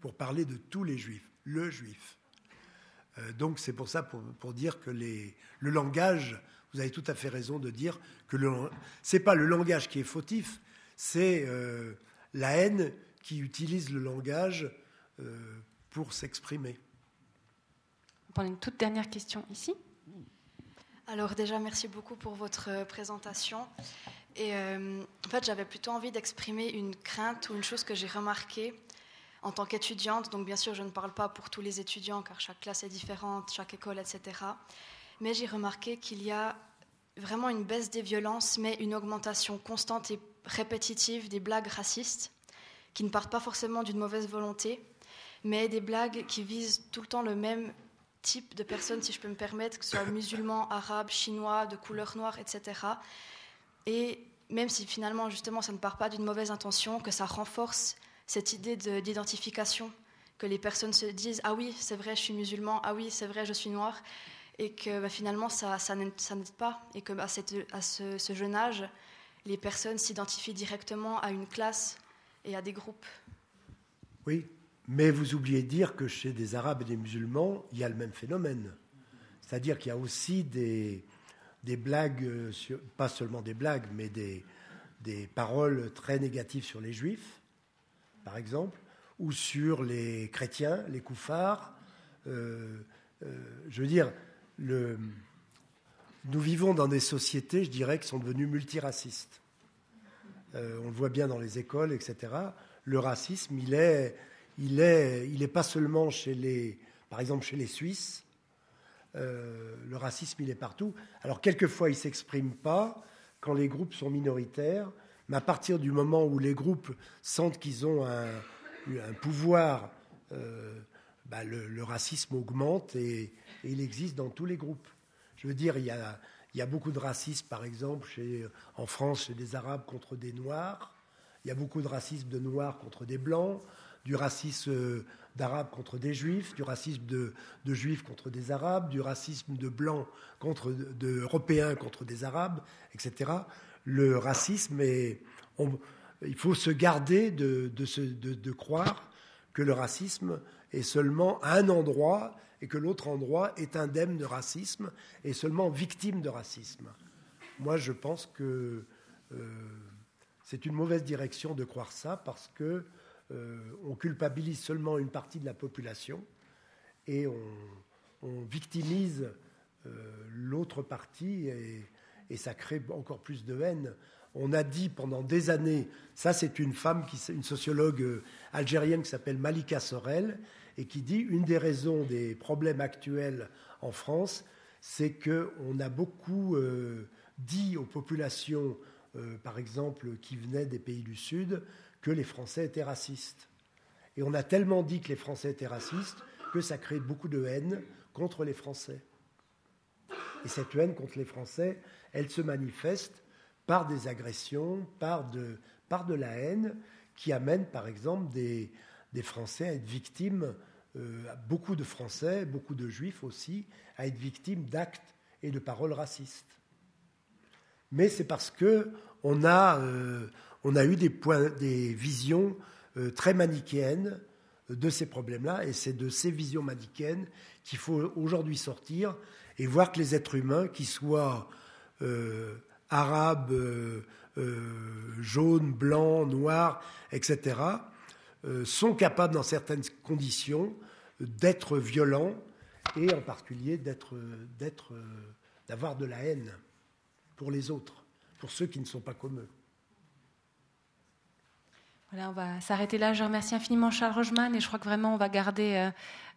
pour parler de tous les juifs, le juif. Euh, donc c'est pour ça, pour, dire que les, le langage, vous avez tout à fait raison de dire que ce n'est pas le langage qui est fautif, c'est euh, la haine qui utilise le langage euh, pour s'exprimer. On prend une toute dernière question ici. Alors déjà, merci beaucoup pour votre présentation. Et en fait, j'avais plutôt envie d'exprimer une crainte ou une chose que j'ai remarquée en tant qu'étudiante, donc bien sûr je ne parle pas pour tous les étudiants car chaque classe est différente, chaque école, etc. Mais j'ai remarqué qu'il y a vraiment une baisse des violences, mais une augmentation constante et répétitive des blagues racistes, qui ne partent pas forcément d'une mauvaise volonté, mais des blagues qui visent tout le temps le même type de personnes, si je peux me permettre, que ce soit musulmans, arabes, chinois, de couleur noire, etc. Et même si finalement, justement, ça ne part pas d'une mauvaise intention, que ça renforce cette idée d'identification, que les personnes se disent Ah oui, c'est vrai, je suis musulman, ah oui, c'est vrai, je suis noir, et que bah, finalement, ça, ça n'aide pas, et que à, à ce, jeune âge, les personnes s'identifient directement à une classe et à des groupes. Oui, mais vous oubliez de dire que chez des Arabes et des musulmans, il y a le même phénomène. C'est-à-dire qu'il y a aussi des, des blagues, pas seulement des blagues, mais des, des paroles très négatives sur les juifs par exemple, ou sur les chrétiens, les koufars. Euh, euh, je veux dire, nous vivons dans des sociétés, je dirais, qui sont devenues multiracistes. Euh, on le voit bien dans les écoles, etc. Le racisme, il est, il est, il est pas seulement chez les, par exemple, chez les Suisses. le racisme, il est partout. Alors, quelquefois, il s'exprime pas quand les groupes sont minoritaires, mais à partir du moment où les groupes sentent qu'ils ont un, pouvoir, euh, bah, le, racisme augmente et, il existe dans tous les groupes. Je veux dire, il y a, beaucoup de racisme, par exemple, en France, chez des Arabes contre des Noirs. Il y a beaucoup de racisme de Noirs contre des Blancs, du racisme euh, d'Arabes contre des Juifs, du racisme de, de, Juifs contre des Arabes, du racisme de Blancs contre d'Européens contre des Arabes, etc le racisme et il faut se garder de, croire que le racisme est seulement un endroit et que l'autre endroit est indemne de racisme et seulement victime de racisme. Moi, je pense que euh, c'est une mauvaise direction de croire ça parce que euh, on culpabilise seulement une partie de la population et on, victimise euh, l'autre partie et, et ça crée encore plus de haine. On a dit pendant des années, ça c'est une femme, une sociologue euh, algérienne qui s'appelle Malika Sorel, et qui dit une des raisons des problèmes actuels en France, c'est qu'on a beaucoup euh, dit aux populations, euh, par exemple, qui venaient des pays du Sud, que les Français étaient racistes. Et on a tellement dit que les Français étaient racistes que ça crée beaucoup de haine contre les Français. Et cette haine contre les Français, elle se manifeste par des agressions, par de, par de la haine, qui amène par exemple des, des Français à être victimes, euh, beaucoup de Français, beaucoup de Juifs aussi, à être victimes d'actes et de paroles racistes. Mais c'est parce que on a, euh, on a eu des, points, des visions euh, très manichéennes de ces problèmes-là, et c'est de ces visions manichéennes qu'il faut aujourd'hui sortir et voir que les êtres humains, qu'ils soient euh, arabes, euh, euh, jaunes, blancs, noirs, etc., sont capables, dans certaines conditions, d'être violents et en particulier d'être, d'avoir de la haine pour les autres, pour ceux qui ne sont pas comme eux on va s'arrêter là. Je remercie infiniment Charles Rogeman et je crois que vraiment on va garder euh, euh,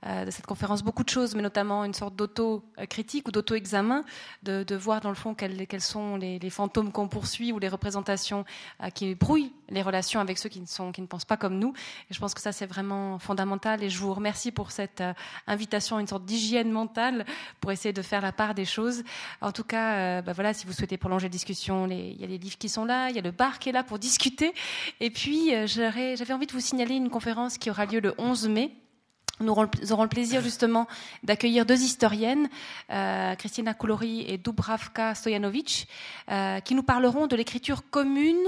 de cette conférence beaucoup de choses, mais notamment une sorte d'auto-critique ou d'auto-examen, de, voir dans le fond quels, sont les, fantômes qu'on poursuit ou les représentations euh, qui brouillent les relations avec ceux qui ne, pensent pas comme nous. Et je pense que ça c'est vraiment fondamental et je vous remercie pour cette invitation à une sorte d'hygiène mentale pour essayer de faire la part des choses. En tout cas, bah voilà, si vous souhaitez prolonger la discussion, il y a les livres qui sont là, il y a le bar qui est là pour discuter. Et puis, j'avais envie de vous signaler une conférence qui aura lieu le 11 mai Nous aurons, le plaisir justement d'accueillir deux historiennes, euh, Christina Koulori et Dubravka Stojanovic, euh, qui nous parleront de l'écriture commune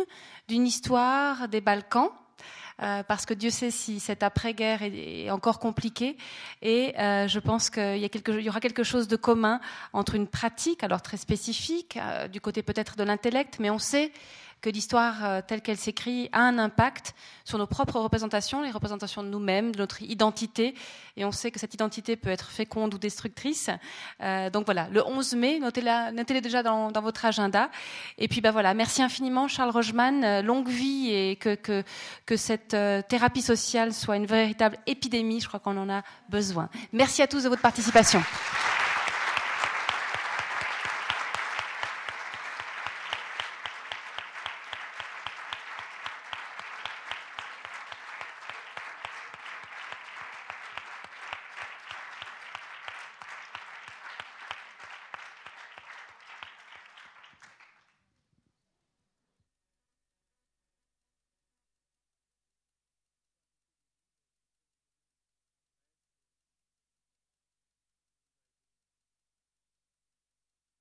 d'une histoire des Balkans. Euh, parce que Dieu sait si cette après-guerre est, encore compliquée. Et je pense qu'il y, aura quelque chose de commun entre une pratique, alors très spécifique, du côté peut-être de l'intellect, mais on sait que l'histoire euh, telle qu'elle s'écrit a un impact sur nos propres représentations, les représentations de nous-mêmes, de notre identité. Et on sait que cette identité peut être féconde ou destructrice. Euh, donc voilà, le 11 mai, notez-le notez déjà dans, votre agenda. Et puis ben voilà, merci infiniment Charles Rogeman, euh, longue vie et que, que, cette thérapie sociale soit une véritable épidémie. Je crois qu'on en a besoin. Merci à tous de votre participation.